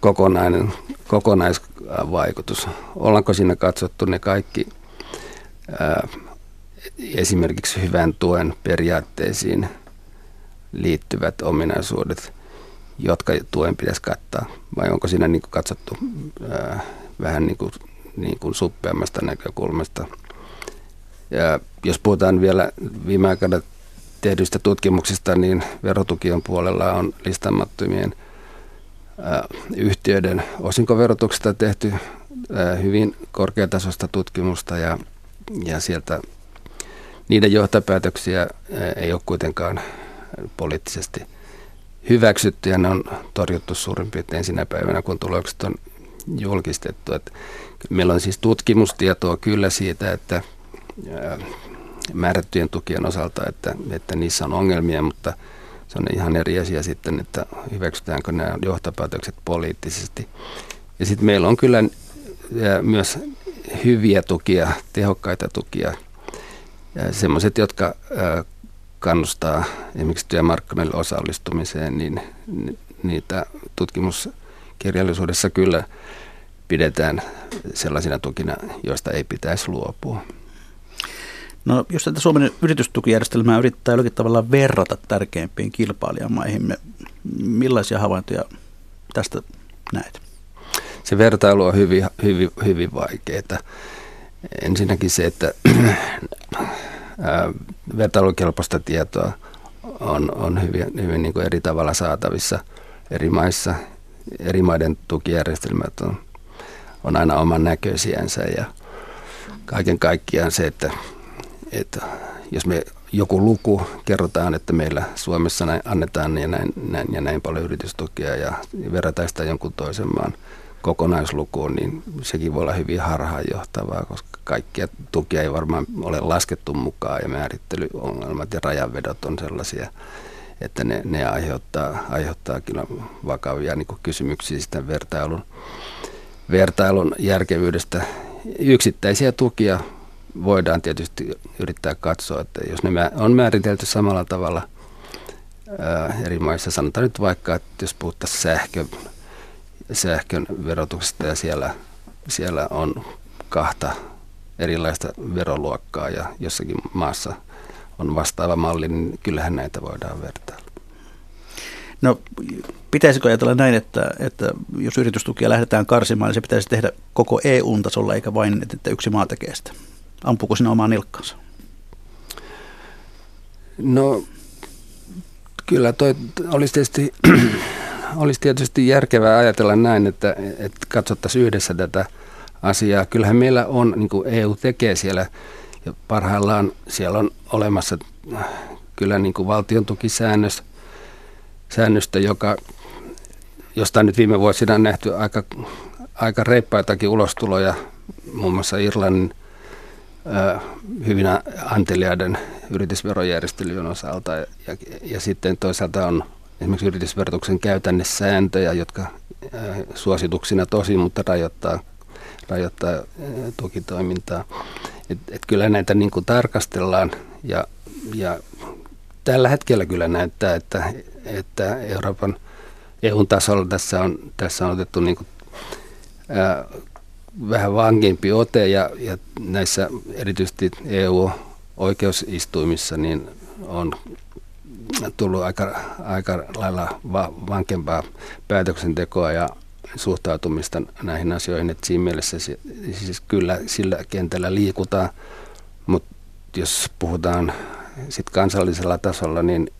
kokonainen, kokonaisvaikutus. Ollaanko siinä katsottu ne kaikki ää, esimerkiksi hyvän tuen periaatteisiin liittyvät ominaisuudet, jotka tuen pitäisi kattaa, vai onko siinä niin katsottu ää, vähän niin kuin, niin kuin suppeammasta näkökulmasta. Ja jos puhutaan vielä viime aikoina tehdyistä tutkimuksista, niin verotukien puolella on listamattomien yhtiöiden osinkoverotuksesta tehty hyvin korkeatasoista tutkimusta ja, ja sieltä niiden johtopäätöksiä ei ole kuitenkaan poliittisesti hyväksytty ja ne on torjuttu suurin piirtein sinä päivänä, kun tulokset on julkistettu. Että meillä on siis tutkimustietoa kyllä siitä, että määrättyjen tukien osalta, että, että niissä on ongelmia, mutta se on ihan eri asia sitten, että hyväksytäänkö nämä johtopäätökset poliittisesti. Ja sitten meillä on kyllä myös hyviä tukia, tehokkaita tukia, semmoiset, jotka kannustaa esimerkiksi työmarkkinoille osallistumiseen, niin niitä tutkimuskirjallisuudessa kyllä pidetään sellaisina tukina, joista ei pitäisi luopua. No, jos tätä Suomen yritystukijärjestelmää yrittää jollakin tavalla verrata tärkeimpiin kilpailijamaihimme, millaisia havaintoja tästä näet? Se vertailu on hyvin, hyvin, hyvin vaikeaa. Ensinnäkin se, että vertailukelpoista tietoa on, on hyvin, hyvin niin kuin eri tavalla saatavissa eri maissa. Eri maiden tukijärjestelmät on, on aina oman näköisiänsä ja kaiken kaikkiaan se, että, että jos me joku luku kerrotaan, että meillä Suomessa näin annetaan ja näin, näin ja näin paljon yritystukia ja verrataan sitä jonkun toisen maan kokonaislukuun, niin sekin voi olla hyvin harhaanjohtavaa, koska kaikkia tukia ei varmaan ole laskettu mukaan ja määrittelyongelmat ja rajanvedot on sellaisia, että ne, ne aiheuttaa, aiheuttaa kyllä vakavia niin kysymyksiä sitä vertailun, vertailun järkevyydestä. Yksittäisiä tukia voidaan tietysti yrittää katsoa, että jos ne on määritelty samalla tavalla eri maissa, sanotaan nyt vaikka, että jos puhuttaisiin sähkö, sähkön verotuksesta ja siellä, siellä on kahta erilaista veroluokkaa ja jossakin maassa on vastaava malli, niin kyllähän näitä voidaan vertailla. No pitäisikö ajatella näin, että, että jos yritystukia lähdetään karsimaan, niin se pitäisi tehdä koko EU-tasolla eikä vain, että yksi maa tekee sitä? Ampuuko sinä omaan nilkkansa? No kyllä toi olisi tietysti, olisi tietysti järkevää ajatella näin, että, että katsottaisiin yhdessä tätä asiaa. Kyllähän meillä on, niin kuin EU tekee siellä, ja parhaillaan siellä on olemassa kyllä niin kuin valtion tukisäännös, säännöstä, joka, josta nyt viime vuosina on nähty aika, aika reippaitakin ulostuloja, muun muassa Irlannin hyvin anteliaiden yritysverojärjestelyjen osalta. Ja, ja, sitten toisaalta on esimerkiksi yritysverotuksen käytännessääntöjä, jotka suosituksina tosi, mutta rajoittaa rajoittaa tukitoimintaa. Et, et kyllä näitä niin kuin tarkastellaan ja, ja tällä hetkellä kyllä näyttää, että, että Euroopan EU-tasolla tässä on, tässä on otettu niin kuin, ää, vähän vankempi ote ja, ja näissä erityisesti EU-oikeusistuimissa niin on tullut aika, aika lailla va, vankempaa päätöksentekoa ja suhtautumista näihin asioihin, että siinä mielessä siis kyllä sillä kentällä liikutaan, mutta jos puhutaan sitten kansallisella tasolla, niin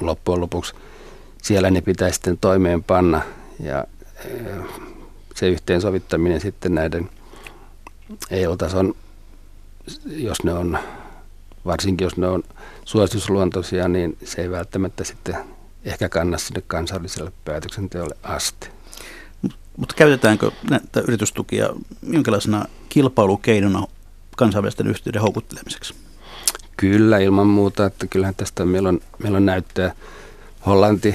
loppujen lopuksi siellä ne pitää sitten toimeenpanna ja se yhteensovittaminen sitten näiden EU-tason, jos ne on, varsinkin jos ne on suositusluontoisia, niin se ei välttämättä sitten ehkä kanna sinne kansalliselle päätöksenteolle asti. Mutta käytetäänkö näitä yritystukia jonkinlaisena kilpailukeinona kansainvälisten yhtiöiden houkuttelemiseksi? Kyllä, ilman muuta. Että kyllähän tästä meillä on, meillä on näyttöä. Hollanti,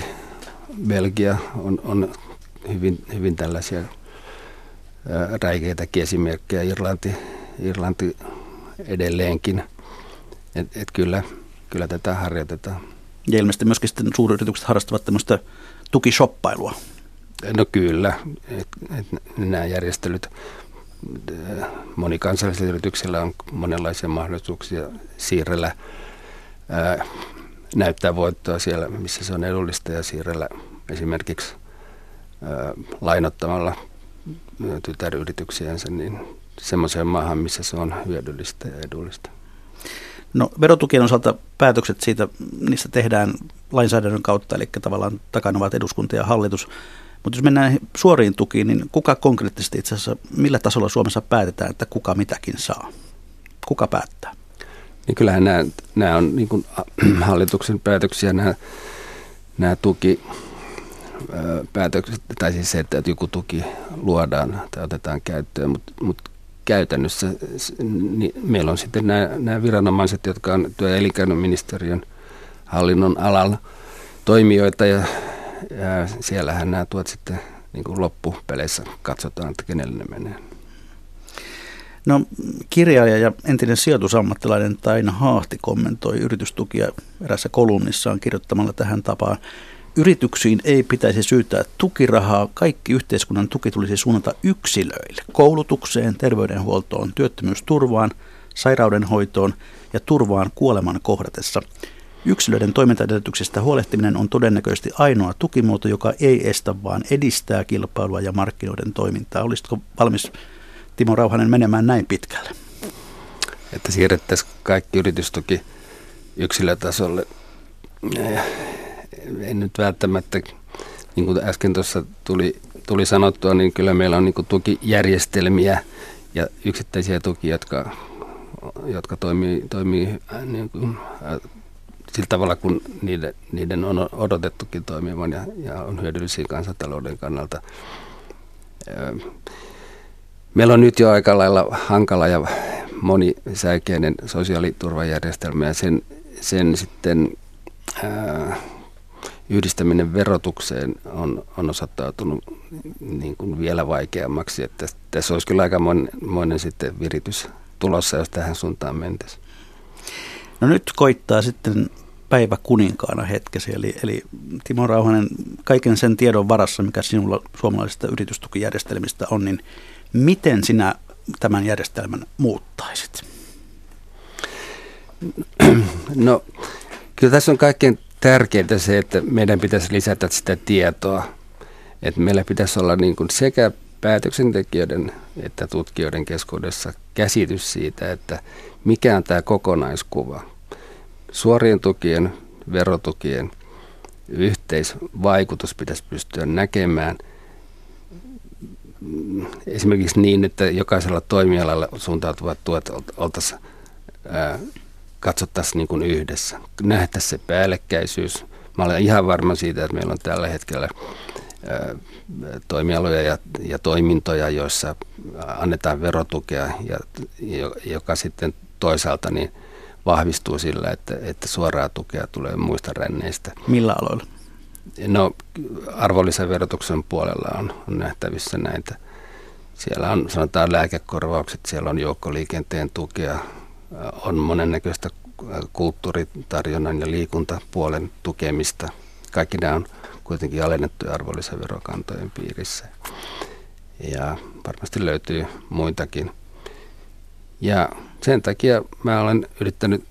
Belgia on, on hyvin, hyvin tällaisia räikeitäkin esimerkkejä. Irlanti, Irlanti edelleenkin. Et, et kyllä, kyllä tätä harjoitetaan. Ja ilmeisesti myöskin sitten suuryritykset harrastavat tämmöistä tukishoppailua. No kyllä, et, et nämä järjestelyt, monikansallisilla yrityksillä on monenlaisia mahdollisuuksia siirrellä, ää, näyttää voittoa siellä, missä se on edullista ja siirrellä esimerkiksi ää, lainottamalla tytäryrityksiänsä niin semmoiseen maahan, missä se on hyödyllistä ja edullista. No verotukien osalta päätökset siitä, niistä tehdään lainsäädännön kautta, eli tavallaan takana ovat eduskunta ja hallitus. Mutta jos mennään suoriin tukiin, niin kuka konkreettisesti itse asiassa, millä tasolla Suomessa päätetään, että kuka mitäkin saa? Kuka päättää? Niin kyllähän nämä, nämä on niin kuin hallituksen päätöksiä, nämä, nämä tuki, päätökset, tai siis se, että joku tuki luodaan tai otetaan käyttöön, mutta, mutta käytännössä niin meillä on sitten nämä, nämä viranomaiset, jotka on työ- ja elinkeinoministeriön hallinnon alalla toimijoita ja, ja siellähän nämä tuot sitten niin kuin loppupeleissä katsotaan, että kenelle ne menee. No kirjailija ja entinen sijoitusammattilainen Taina Haahti kommentoi yritystukia erässä kolumnissaan kirjoittamalla tähän tapaan. Yrityksiin ei pitäisi syytää tukirahaa. Kaikki yhteiskunnan tuki tulisi suunnata yksilöille. Koulutukseen, terveydenhuoltoon, työttömyysturvaan, sairaudenhoitoon ja turvaan kuoleman kohdatessa. Yksilöiden toimintaedellytyksistä huolehtiminen on todennäköisesti ainoa tukimuoto, joka ei estä, vaan edistää kilpailua ja markkinoiden toimintaa. Olisitko valmis, Timo Rauhanen, menemään näin pitkälle? Että siirrettäisiin kaikki yritystuki yksilötasolle en nyt välttämättä, niin kuin äsken tuossa tuli, tuli sanottua, niin kyllä meillä on niin kuin tukijärjestelmiä ja yksittäisiä tukia, jotka, jotka toimii, toimii äh, niin kuin, äh, sillä tavalla, kun niiden, niiden on odotettukin toimivan ja, ja on hyödyllisiä kansantalouden kannalta. Äh, meillä on nyt jo aika lailla hankala ja monisäikeinen sosiaaliturvajärjestelmä ja sen, sen sitten ää, yhdistäminen verotukseen on, on osoittautunut niin kuin vielä vaikeammaksi. Että tässä olisi kyllä aika monen sitten viritys tulossa, jos tähän suuntaan mentäisiin. No nyt koittaa sitten päivä kuninkaana hetkesi, eli, eli Timo Rauhanen, kaiken sen tiedon varassa, mikä sinulla suomalaisista yritystukijärjestelmistä on, niin miten sinä tämän järjestelmän muuttaisit? No, kyllä tässä on kaikkein tärkeintä se, että meidän pitäisi lisätä sitä tietoa. Että meillä pitäisi olla niin kuin sekä päätöksentekijöiden että tutkijoiden keskuudessa käsitys siitä, että mikä on tämä kokonaiskuva. Suorien tukien, verotukien yhteisvaikutus pitäisi pystyä näkemään esimerkiksi niin, että jokaisella toimialalla suuntautuvat tuet oltaisiin katsottaisiin niin kuin yhdessä. Nähtäisiin se päällekkäisyys. Mä olen ihan varma siitä, että meillä on tällä hetkellä toimialoja ja, ja toimintoja, joissa annetaan verotukea, ja, joka sitten toisaalta niin vahvistuu sillä, että, että suoraa tukea tulee muista ränneistä. Millä aloilla? No arvonlisäverotuksen puolella on, on nähtävissä näitä. Siellä on sanotaan lääkekorvaukset, siellä on joukkoliikenteen tukea, on monennäköistä kulttuuritarjonnan ja liikuntapuolen tukemista. Kaikki nämä on kuitenkin alennettuja arvonlisäverokantojen piirissä. Ja varmasti löytyy muitakin. Ja sen takia mä olen yrittänyt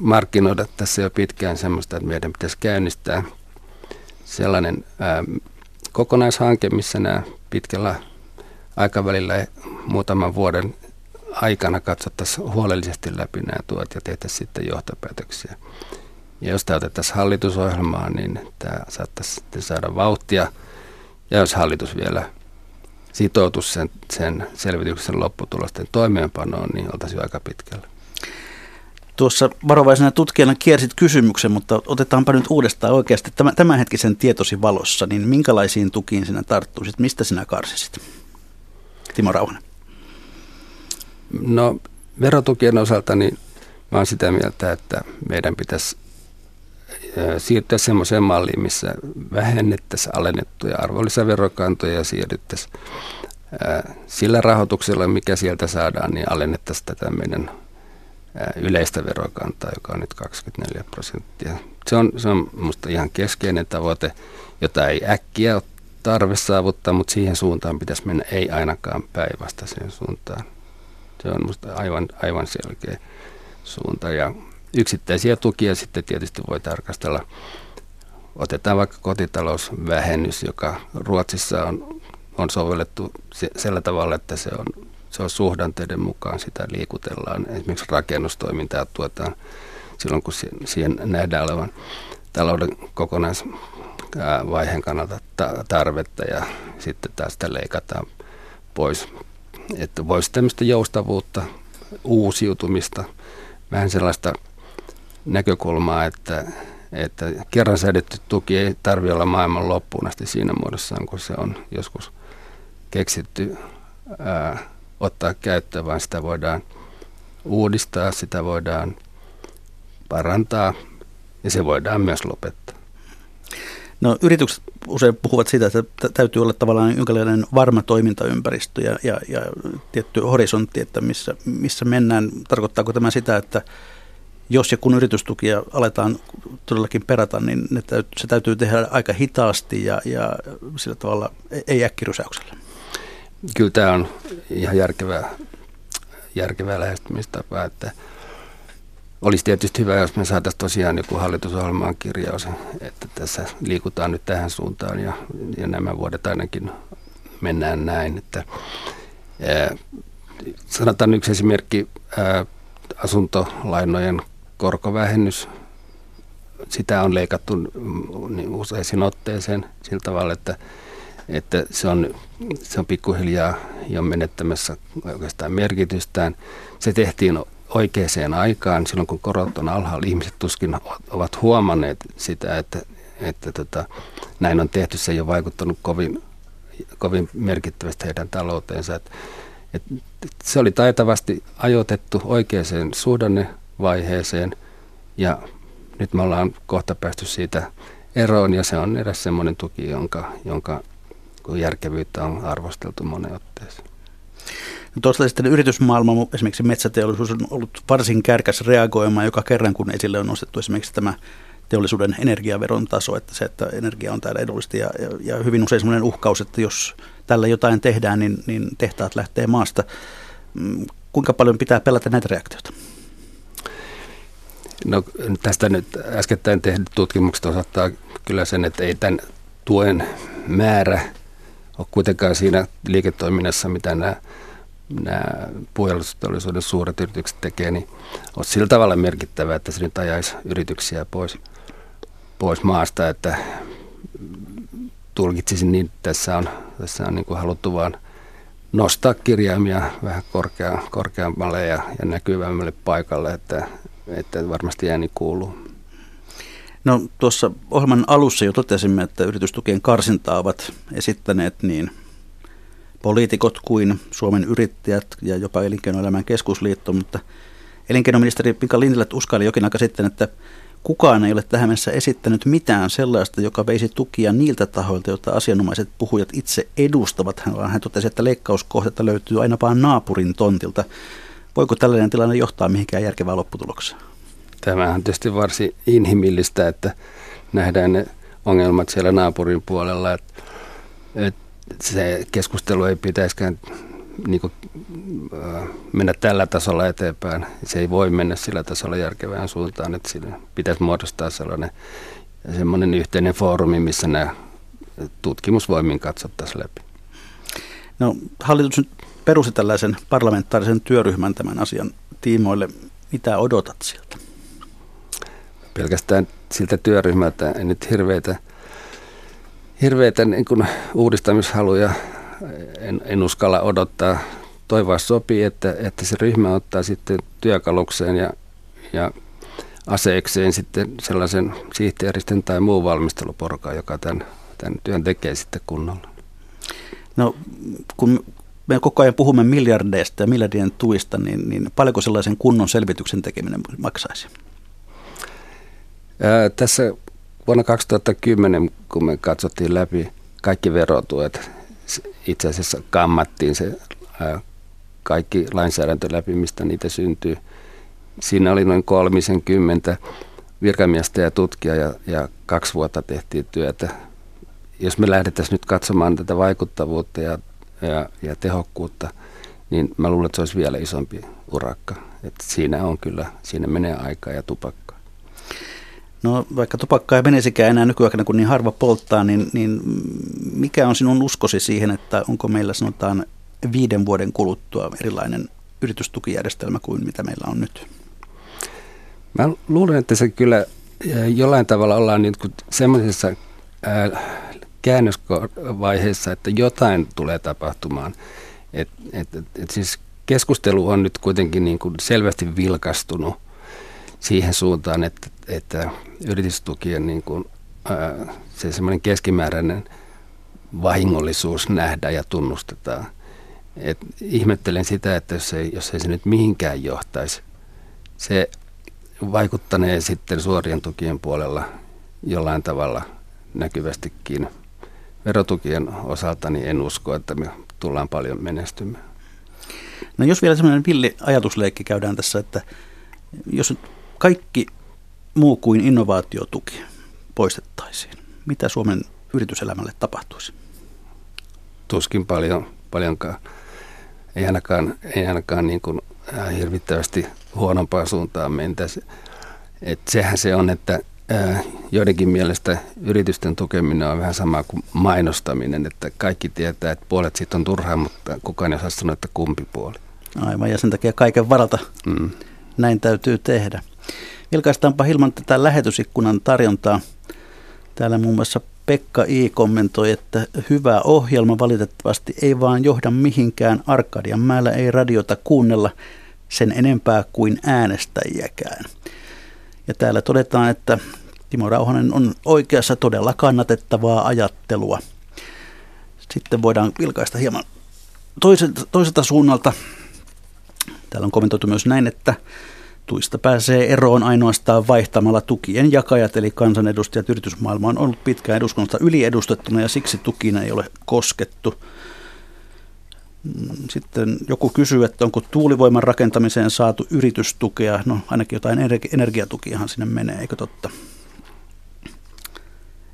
markkinoida tässä jo pitkään semmoista, että meidän pitäisi käynnistää sellainen ää, kokonaishanke, missä nämä pitkällä aikavälillä muutaman vuoden aikana katsottaisiin huolellisesti läpi nämä tuot ja tehtäisiin sitten johtopäätöksiä. Ja jos tämä otettaisiin hallitusohjelmaan, niin tämä saattaisi sitten saada vauhtia. Ja jos hallitus vielä sitoutuisi sen, sen selvityksen lopputulosten toimeenpanoon, niin oltaisiin aika pitkällä. Tuossa varovaisena tutkijana kiersit kysymyksen, mutta otetaanpa nyt uudestaan oikeasti tämän, tämänhetkisen tietosi valossa, niin minkälaisiin tukiin sinä tarttuisit, mistä sinä karsisit? Timo Rauhanen. No verotukien osalta niin mä olen sitä mieltä, että meidän pitäisi siirtyä semmoiseen malliin, missä vähennettäisiin alennettuja arvonlisäverokantoja ja siirryttäisiin sillä rahoituksella, mikä sieltä saadaan, niin alennettaisiin tätä meidän yleistä verokantaa, joka on nyt 24 prosenttia. Se on, se on minusta ihan keskeinen tavoite, jota ei äkkiä ole tarve saavuttaa, mutta siihen suuntaan pitäisi mennä, ei ainakaan päinvastaiseen suuntaan. Se on minusta aivan, aivan selkeä suunta. Ja yksittäisiä tukia sitten tietysti voi tarkastella. Otetaan vaikka kotitalousvähennys, joka Ruotsissa on, on sovellettu sillä tavalla, että se on, se on suhdanteiden mukaan sitä liikutellaan. Esimerkiksi rakennustoimintaa tuetaan silloin, kun siihen nähdään olevan talouden kokonaisvaiheen kannalta tarvetta ja sitten taas sitä leikataan pois. Että voisi tämmöistä joustavuutta, uusiutumista, vähän sellaista näkökulmaa, että, että kerran säädetty tuki ei tarvitse olla maailman loppuun asti siinä muodossaan, kun se on joskus keksitty ää, ottaa käyttöön, vaan sitä voidaan uudistaa, sitä voidaan parantaa ja se voidaan myös lopettaa. No yritykset usein puhuvat siitä, että täytyy olla tavallaan jonkinlainen varma toimintaympäristö ja, ja, ja tietty horisontti, että missä, missä mennään. Tarkoittaako tämä sitä, että jos ja kun yritystukia aletaan todellakin perata, niin ne täytyy, se täytyy tehdä aika hitaasti ja, ja sillä tavalla e-, ei äkkirysäyksellä. Kyllä tämä on ihan järkevää, järkevää lähestymistapa, että olisi tietysti hyvä, jos me saataisiin tosiaan joku hallitusohjelmaan kirjaus, että tässä liikutaan nyt tähän suuntaan ja, ja nämä vuodet ainakin mennään näin. Että, ää, sanotaan yksi esimerkki, ää, asuntolainojen korkovähennys, sitä on leikattu niin useisiin otteeseen sillä tavalla, että, että se, on, se on pikkuhiljaa jo menettämässä oikeastaan merkitystään. Se tehtiin oikeaan aikaan, silloin kun korot on alhaalla, ihmiset tuskin ovat huomanneet sitä, että, että tota, näin on tehty. Se ei ole vaikuttanut kovin, kovin merkittävästi heidän talouteensa. Et, et, se oli taitavasti ajoitettu oikeaan suhdannevaiheeseen ja nyt me ollaan kohta päästy siitä eroon ja se on eräs semmoinen tuki, jonka, jonka järkevyyttä on arvosteltu monen otteeseen. Tuosta sitten yritysmaailma, esimerkiksi metsäteollisuus on ollut varsin kärkäs reagoimaan joka kerran, kun esille on nostettu esimerkiksi tämä teollisuuden energiaveron taso, että se, että energia on täällä edullista ja, ja, ja hyvin usein sellainen uhkaus, että jos tällä jotain tehdään, niin, niin tehtaat lähtee maasta. Mm, kuinka paljon pitää pelätä näitä reaktioita? No tästä nyt äskettäin tehdyt tutkimukset osoittaa kyllä sen, että ei tämän tuen määrä ole kuitenkaan siinä liiketoiminnassa, mitä nämä nämä puolustusteollisuuden suuret yritykset tekee, niin on sillä tavalla merkittävää, että se nyt ajaisi yrityksiä pois, pois maasta, että tulkitsisin niin, että tässä on, tässä on niin kuin haluttu vaan nostaa kirjaimia vähän korkea, korkeammalle ja, ja näkyvämmälle paikalle, että, että varmasti ääni kuuluu. No tuossa ohjelman alussa jo totesimme, että yritystukien karsintaa ovat esittäneet niin poliitikot kuin Suomen yrittäjät ja jopa Elinkeinoelämän keskusliitto, mutta elinkeinoministeri Pika Lintilät uskaili jokin aika sitten, että kukaan ei ole tähän mennessä esittänyt mitään sellaista, joka veisi tukia niiltä tahoilta, joita asianomaiset puhujat itse edustavat. Hän, totesi, että leikkauskohdetta löytyy aina vaan naapurin tontilta. Voiko tällainen tilanne johtaa mihinkään järkevään lopputulokseen? Tämä on tietysti varsin inhimillistä, että nähdään ne ongelmat siellä naapurin puolella. Että, että se keskustelu ei pitäisikään niin kuin, äh, mennä tällä tasolla eteenpäin. Se ei voi mennä sillä tasolla järkevään suuntaan, että sillä pitäisi muodostaa sellainen semmoinen yhteinen foorumi, missä nämä tutkimusvoimin katsottaisiin läpi. No, hallitus nyt perusti tällaisen parlamentaarisen työryhmän tämän asian tiimoille. Mitä odotat sieltä? Pelkästään siltä työryhmältä en nyt hirveitä hirveitä niin kuin uudistamishaluja en, en uskalla odottaa. Toivoa sopii, että, että se ryhmä ottaa sitten työkalukseen ja, ja aseekseen sitten sellaisen sihteeristen tai muun valmisteluporukan, joka tämän, tämän työn tekee sitten kunnolla. No kun me koko ajan puhumme miljardeista ja miljardien tuista, niin, niin paljonko sellaisen kunnon selvityksen tekeminen maksaisi? Ää, tässä vuonna 2010, kun me katsottiin läpi kaikki verotuet, itse asiassa kammattiin se kaikki lainsäädäntö läpi, mistä niitä syntyy. Siinä oli noin 30 virkamiestä ja tutkija ja, ja kaksi vuotta tehtiin työtä. Jos me lähdettäisiin nyt katsomaan tätä vaikuttavuutta ja, ja, ja tehokkuutta, niin mä luulen, että se olisi vielä isompi urakka. Et siinä on kyllä, siinä menee aikaa ja tupakkaa. No vaikka tupakkaa ei menisikään enää nykyaikana, kun niin harva polttaa, niin, niin mikä on sinun uskosi siihen, että onko meillä sanotaan viiden vuoden kuluttua erilainen yritystukijärjestelmä kuin mitä meillä on nyt? Mä luulen, että se kyllä jollain tavalla ollaan niin kuin semmoisessa käännösvaiheessa, että jotain tulee tapahtumaan. Et, et, et, et siis keskustelu on nyt kuitenkin niin kuin selvästi vilkastunut siihen suuntaan, että, että yritystukien niin kuin, se semmoinen keskimääräinen vahingollisuus nähdään ja tunnustetaan. Et ihmettelen sitä, että jos ei, jos ei se nyt mihinkään johtaisi, se vaikuttanee sitten suorien tukien puolella jollain tavalla näkyvästikin. Verotukien osalta niin en usko, että me tullaan paljon menestymään. No jos vielä semmoinen villi ajatusleikki käydään tässä, että jos kaikki muu kuin innovaatiotuki poistettaisiin, mitä Suomen yrityselämälle tapahtuisi? Tuskin paljon, paljonkaan. Ei ainakaan, ei ainakaan niin kuin äh, hirvittävästi huonompaan suuntaan mentäisi. Et sehän se on, että ää, joidenkin mielestä yritysten tukeminen on vähän sama kuin mainostaminen, että kaikki tietää, että puolet siitä on turhaa, mutta kukaan ei osaa sanoa, että kumpi puoli. Aivan, ja sen takia kaiken varalta mm. näin täytyy tehdä. Vilkaistaanpa ilman tätä lähetysikkunan tarjontaa. Täällä muun muassa Pekka I. kommentoi, että hyvä ohjelma valitettavasti ei vaan johda mihinkään. Arkadian mäellä ei radiota kuunnella sen enempää kuin äänestäjiäkään. Ja täällä todetaan, että Timo Rauhanen on oikeassa todella kannatettavaa ajattelua. Sitten voidaan vilkaista hieman toiselta, toiselta suunnalta. Täällä on kommentoitu myös näin, että tuista pääsee eroon ainoastaan vaihtamalla tukien jakajat, eli kansanedustajat yritysmaailma on ollut pitkään eduskunnasta yliedustettuna ja siksi tukina ei ole koskettu. Mm, sitten joku kysyy, että onko tuulivoiman rakentamiseen saatu yritystukea. No ainakin jotain energiatukiahan sinne menee, eikö totta?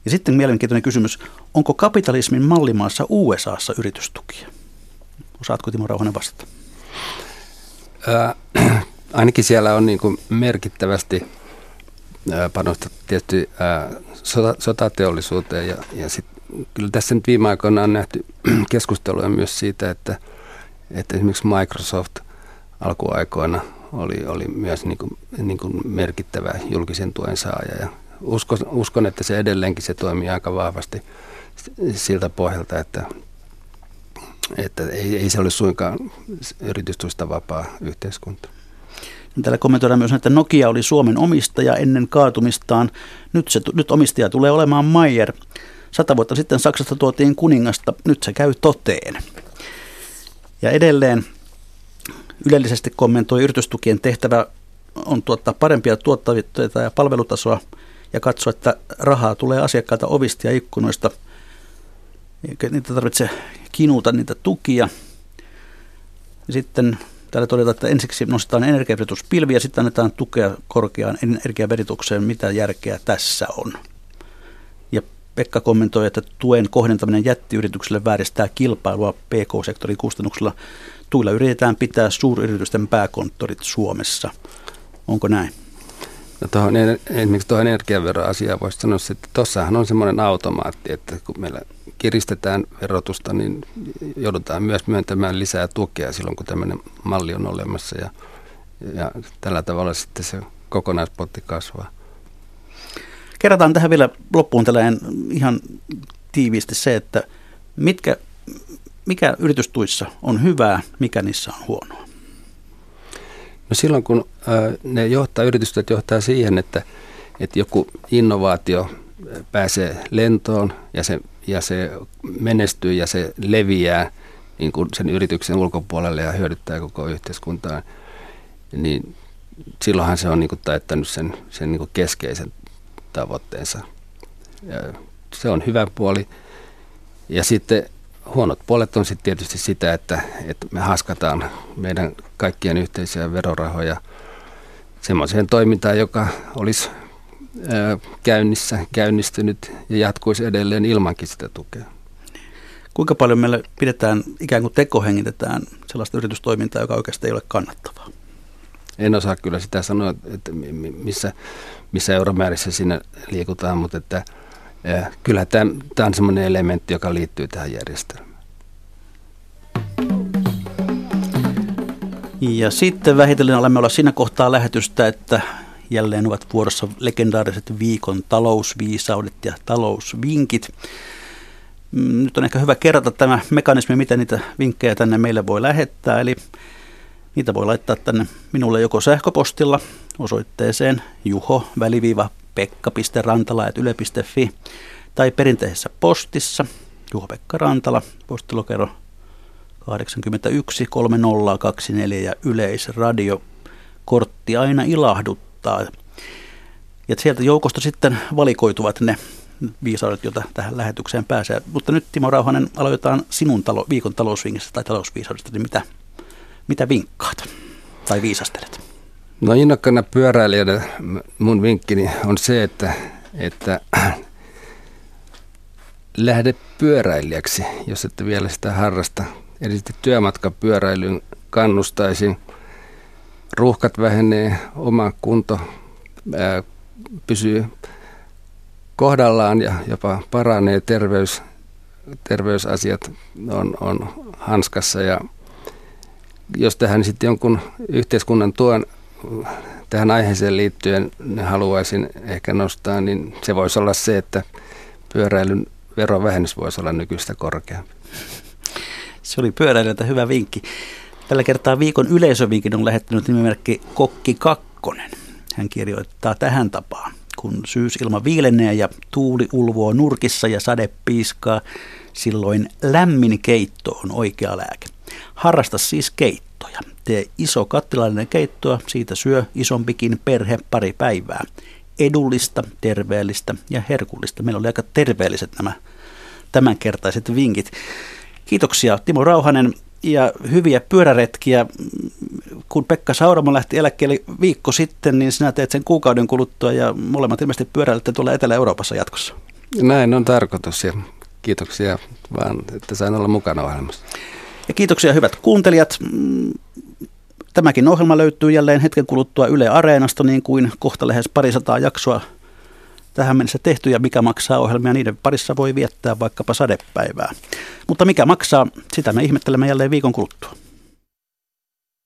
Ja sitten mielenkiintoinen kysymys, onko kapitalismin mallimaassa USAssa yritystukia? Osaatko Timo Rauhanen vastata? Äh, ainakin siellä on niin kuin merkittävästi panostettu tietysti sota, sotateollisuuteen ja, ja sit, kyllä tässä nyt viime aikoina on nähty keskustelua myös siitä, että, että esimerkiksi Microsoft alkuaikoina oli, oli myös niin kuin, niin kuin merkittävä julkisen tuen saaja. Ja uskon, uskon, että se edelleenkin se toimii aika vahvasti siltä pohjalta, että, että ei, ei se ole suinkaan yritystusta vapaa yhteiskunta. Täällä kommentoidaan myös, että Nokia oli Suomen omistaja ennen kaatumistaan. Nyt, se, nyt omistaja tulee olemaan Mayer. Sata vuotta sitten Saksasta tuotiin kuningasta, nyt se käy toteen. Ja edelleen ylellisesti kommentoi yritystukien tehtävä on tuottaa parempia tuottavuutta ja palvelutasoa ja katsoa, että rahaa tulee asiakkailta ovista ja ikkunoista. Eikä niitä tarvitse kinuta niitä tukia. Sitten täällä todetaan, että ensiksi nostetaan energiaverituspilvi ja sitten annetaan tukea korkeaan energiaveritukseen. Mitä järkeä tässä on? Pekka kommentoi, että tuen kohdentaminen jättiyritykselle vääristää kilpailua PK-sektorin kustannuksella. Tuilla yritetään pitää suuryritysten pääkonttorit Suomessa. Onko näin? No tuohon, esimerkiksi tuohon energiaveroasiaan voisi sanoa, että tuossahan on semmoinen automaatti, että kun meillä kiristetään verotusta, niin joudutaan myös myöntämään lisää tukea silloin, kun tämmöinen malli on olemassa. Ja, ja tällä tavalla sitten se kokonaispotti kasvaa. Kerrataan tähän vielä loppuun tällainen ihan tiiviisti se, että mitkä, mikä yritystuissa on hyvää, mikä niissä on huonoa? No silloin kun ne johtaa, yritykset johtaa siihen, että, että joku innovaatio pääsee lentoon ja se, ja se menestyy ja se leviää, niin kuin sen yrityksen ulkopuolelle ja hyödyttää koko yhteiskuntaa, niin silloinhan se on niin kuin täyttänyt sen, sen niin kuin keskeisen tavoitteensa. Ja se on hyvä puoli. Ja sitten huonot puolet on sitten tietysti sitä, että, että me haskataan meidän kaikkien yhteisiä verorahoja semmoiseen toimintaan, joka olisi käynnissä, käynnistynyt ja jatkuisi edelleen ilmankin sitä tukea. Kuinka paljon meillä pidetään, ikään kuin tekohengitetään sellaista yritystoimintaa, joka oikeasti ei ole kannattavaa? En osaa kyllä sitä sanoa, että missä, missä euromäärissä siinä liikutaan, mutta että, kyllä tämä, tämä on sellainen elementti, joka liittyy tähän järjestelmään. Ja sitten vähitellen olemme olla siinä kohtaa lähetystä, että jälleen ovat vuorossa legendaariset viikon talousviisaudet ja talousvinkit. Mm, nyt on ehkä hyvä kerrata tämä mekanismi, miten niitä vinkkejä tänne meille voi lähettää. Eli niitä voi laittaa tänne minulle joko sähköpostilla osoitteeseen juho pekka.rantala.yle.fi tai perinteisessä postissa Juho-Pekka Rantala, postilokero 81 3024 ja Yleisradio. Kortti aina ilahduttaa. Ja sieltä joukosta sitten valikoituvat ne viisaudet, joita tähän lähetykseen pääsee. Mutta nyt Timo Rauhanen, aloitetaan sinun talo, viikon talousvinkistä tai talousviisaudesta, niin mitä, mitä vinkkaat tai viisastelet? No innokkana pyöräilijänä mun vinkkini on se, että, että lähde pyöräilijäksi, jos ette vielä sitä harrasta. Erityisesti työmatkapyöräilyyn kannustaisin. Ruuhkat vähenee, oma kunto ää, pysyy kohdallaan ja jopa paranee, terveys, terveysasiat on, on hanskassa ja jos tähän sitten jonkun yhteiskunnan tuon tähän aiheeseen liittyen haluaisin ehkä nostaa, niin se voisi olla se, että pyöräilyn verovähennys voisi olla nykyistä korkeampi. Se oli pyöräilijältä hyvä vinkki. Tällä kertaa viikon yleisövinkin on lähettänyt nimimerkki Kokki Kakkonen. Hän kirjoittaa tähän tapaan. Kun syysilma viilenee ja tuuli ulvoo nurkissa ja sade piiskaa, silloin lämmin keitto on oikea lääke. Harrasta siis keittoja. Tee iso kattilallinen keittoa, siitä syö isompikin perhe pari päivää. Edullista, terveellistä ja herkullista. Meillä oli aika terveelliset nämä tämänkertaiset vinkit. Kiitoksia Timo Rauhanen ja hyviä pyöräretkiä. Kun Pekka Sauramo lähti eläkkeelle viikko sitten, niin sinä teet sen kuukauden kuluttua ja molemmat ilmeisesti pyöräilette tuolla Etelä-Euroopassa jatkossa. Näin on tarkoitus ja kiitoksia vaan, että sain olla mukana ohjelmassa. Ja kiitoksia hyvät kuuntelijat. Tämäkin ohjelma löytyy jälleen hetken kuluttua Yle Areenasta, niin kuin kohta lähes parisataa jaksoa tähän mennessä tehty ja mikä maksaa ohjelmia, niiden parissa voi viettää vaikkapa sadepäivää. Mutta mikä maksaa, sitä me ihmettelemme jälleen viikon kuluttua.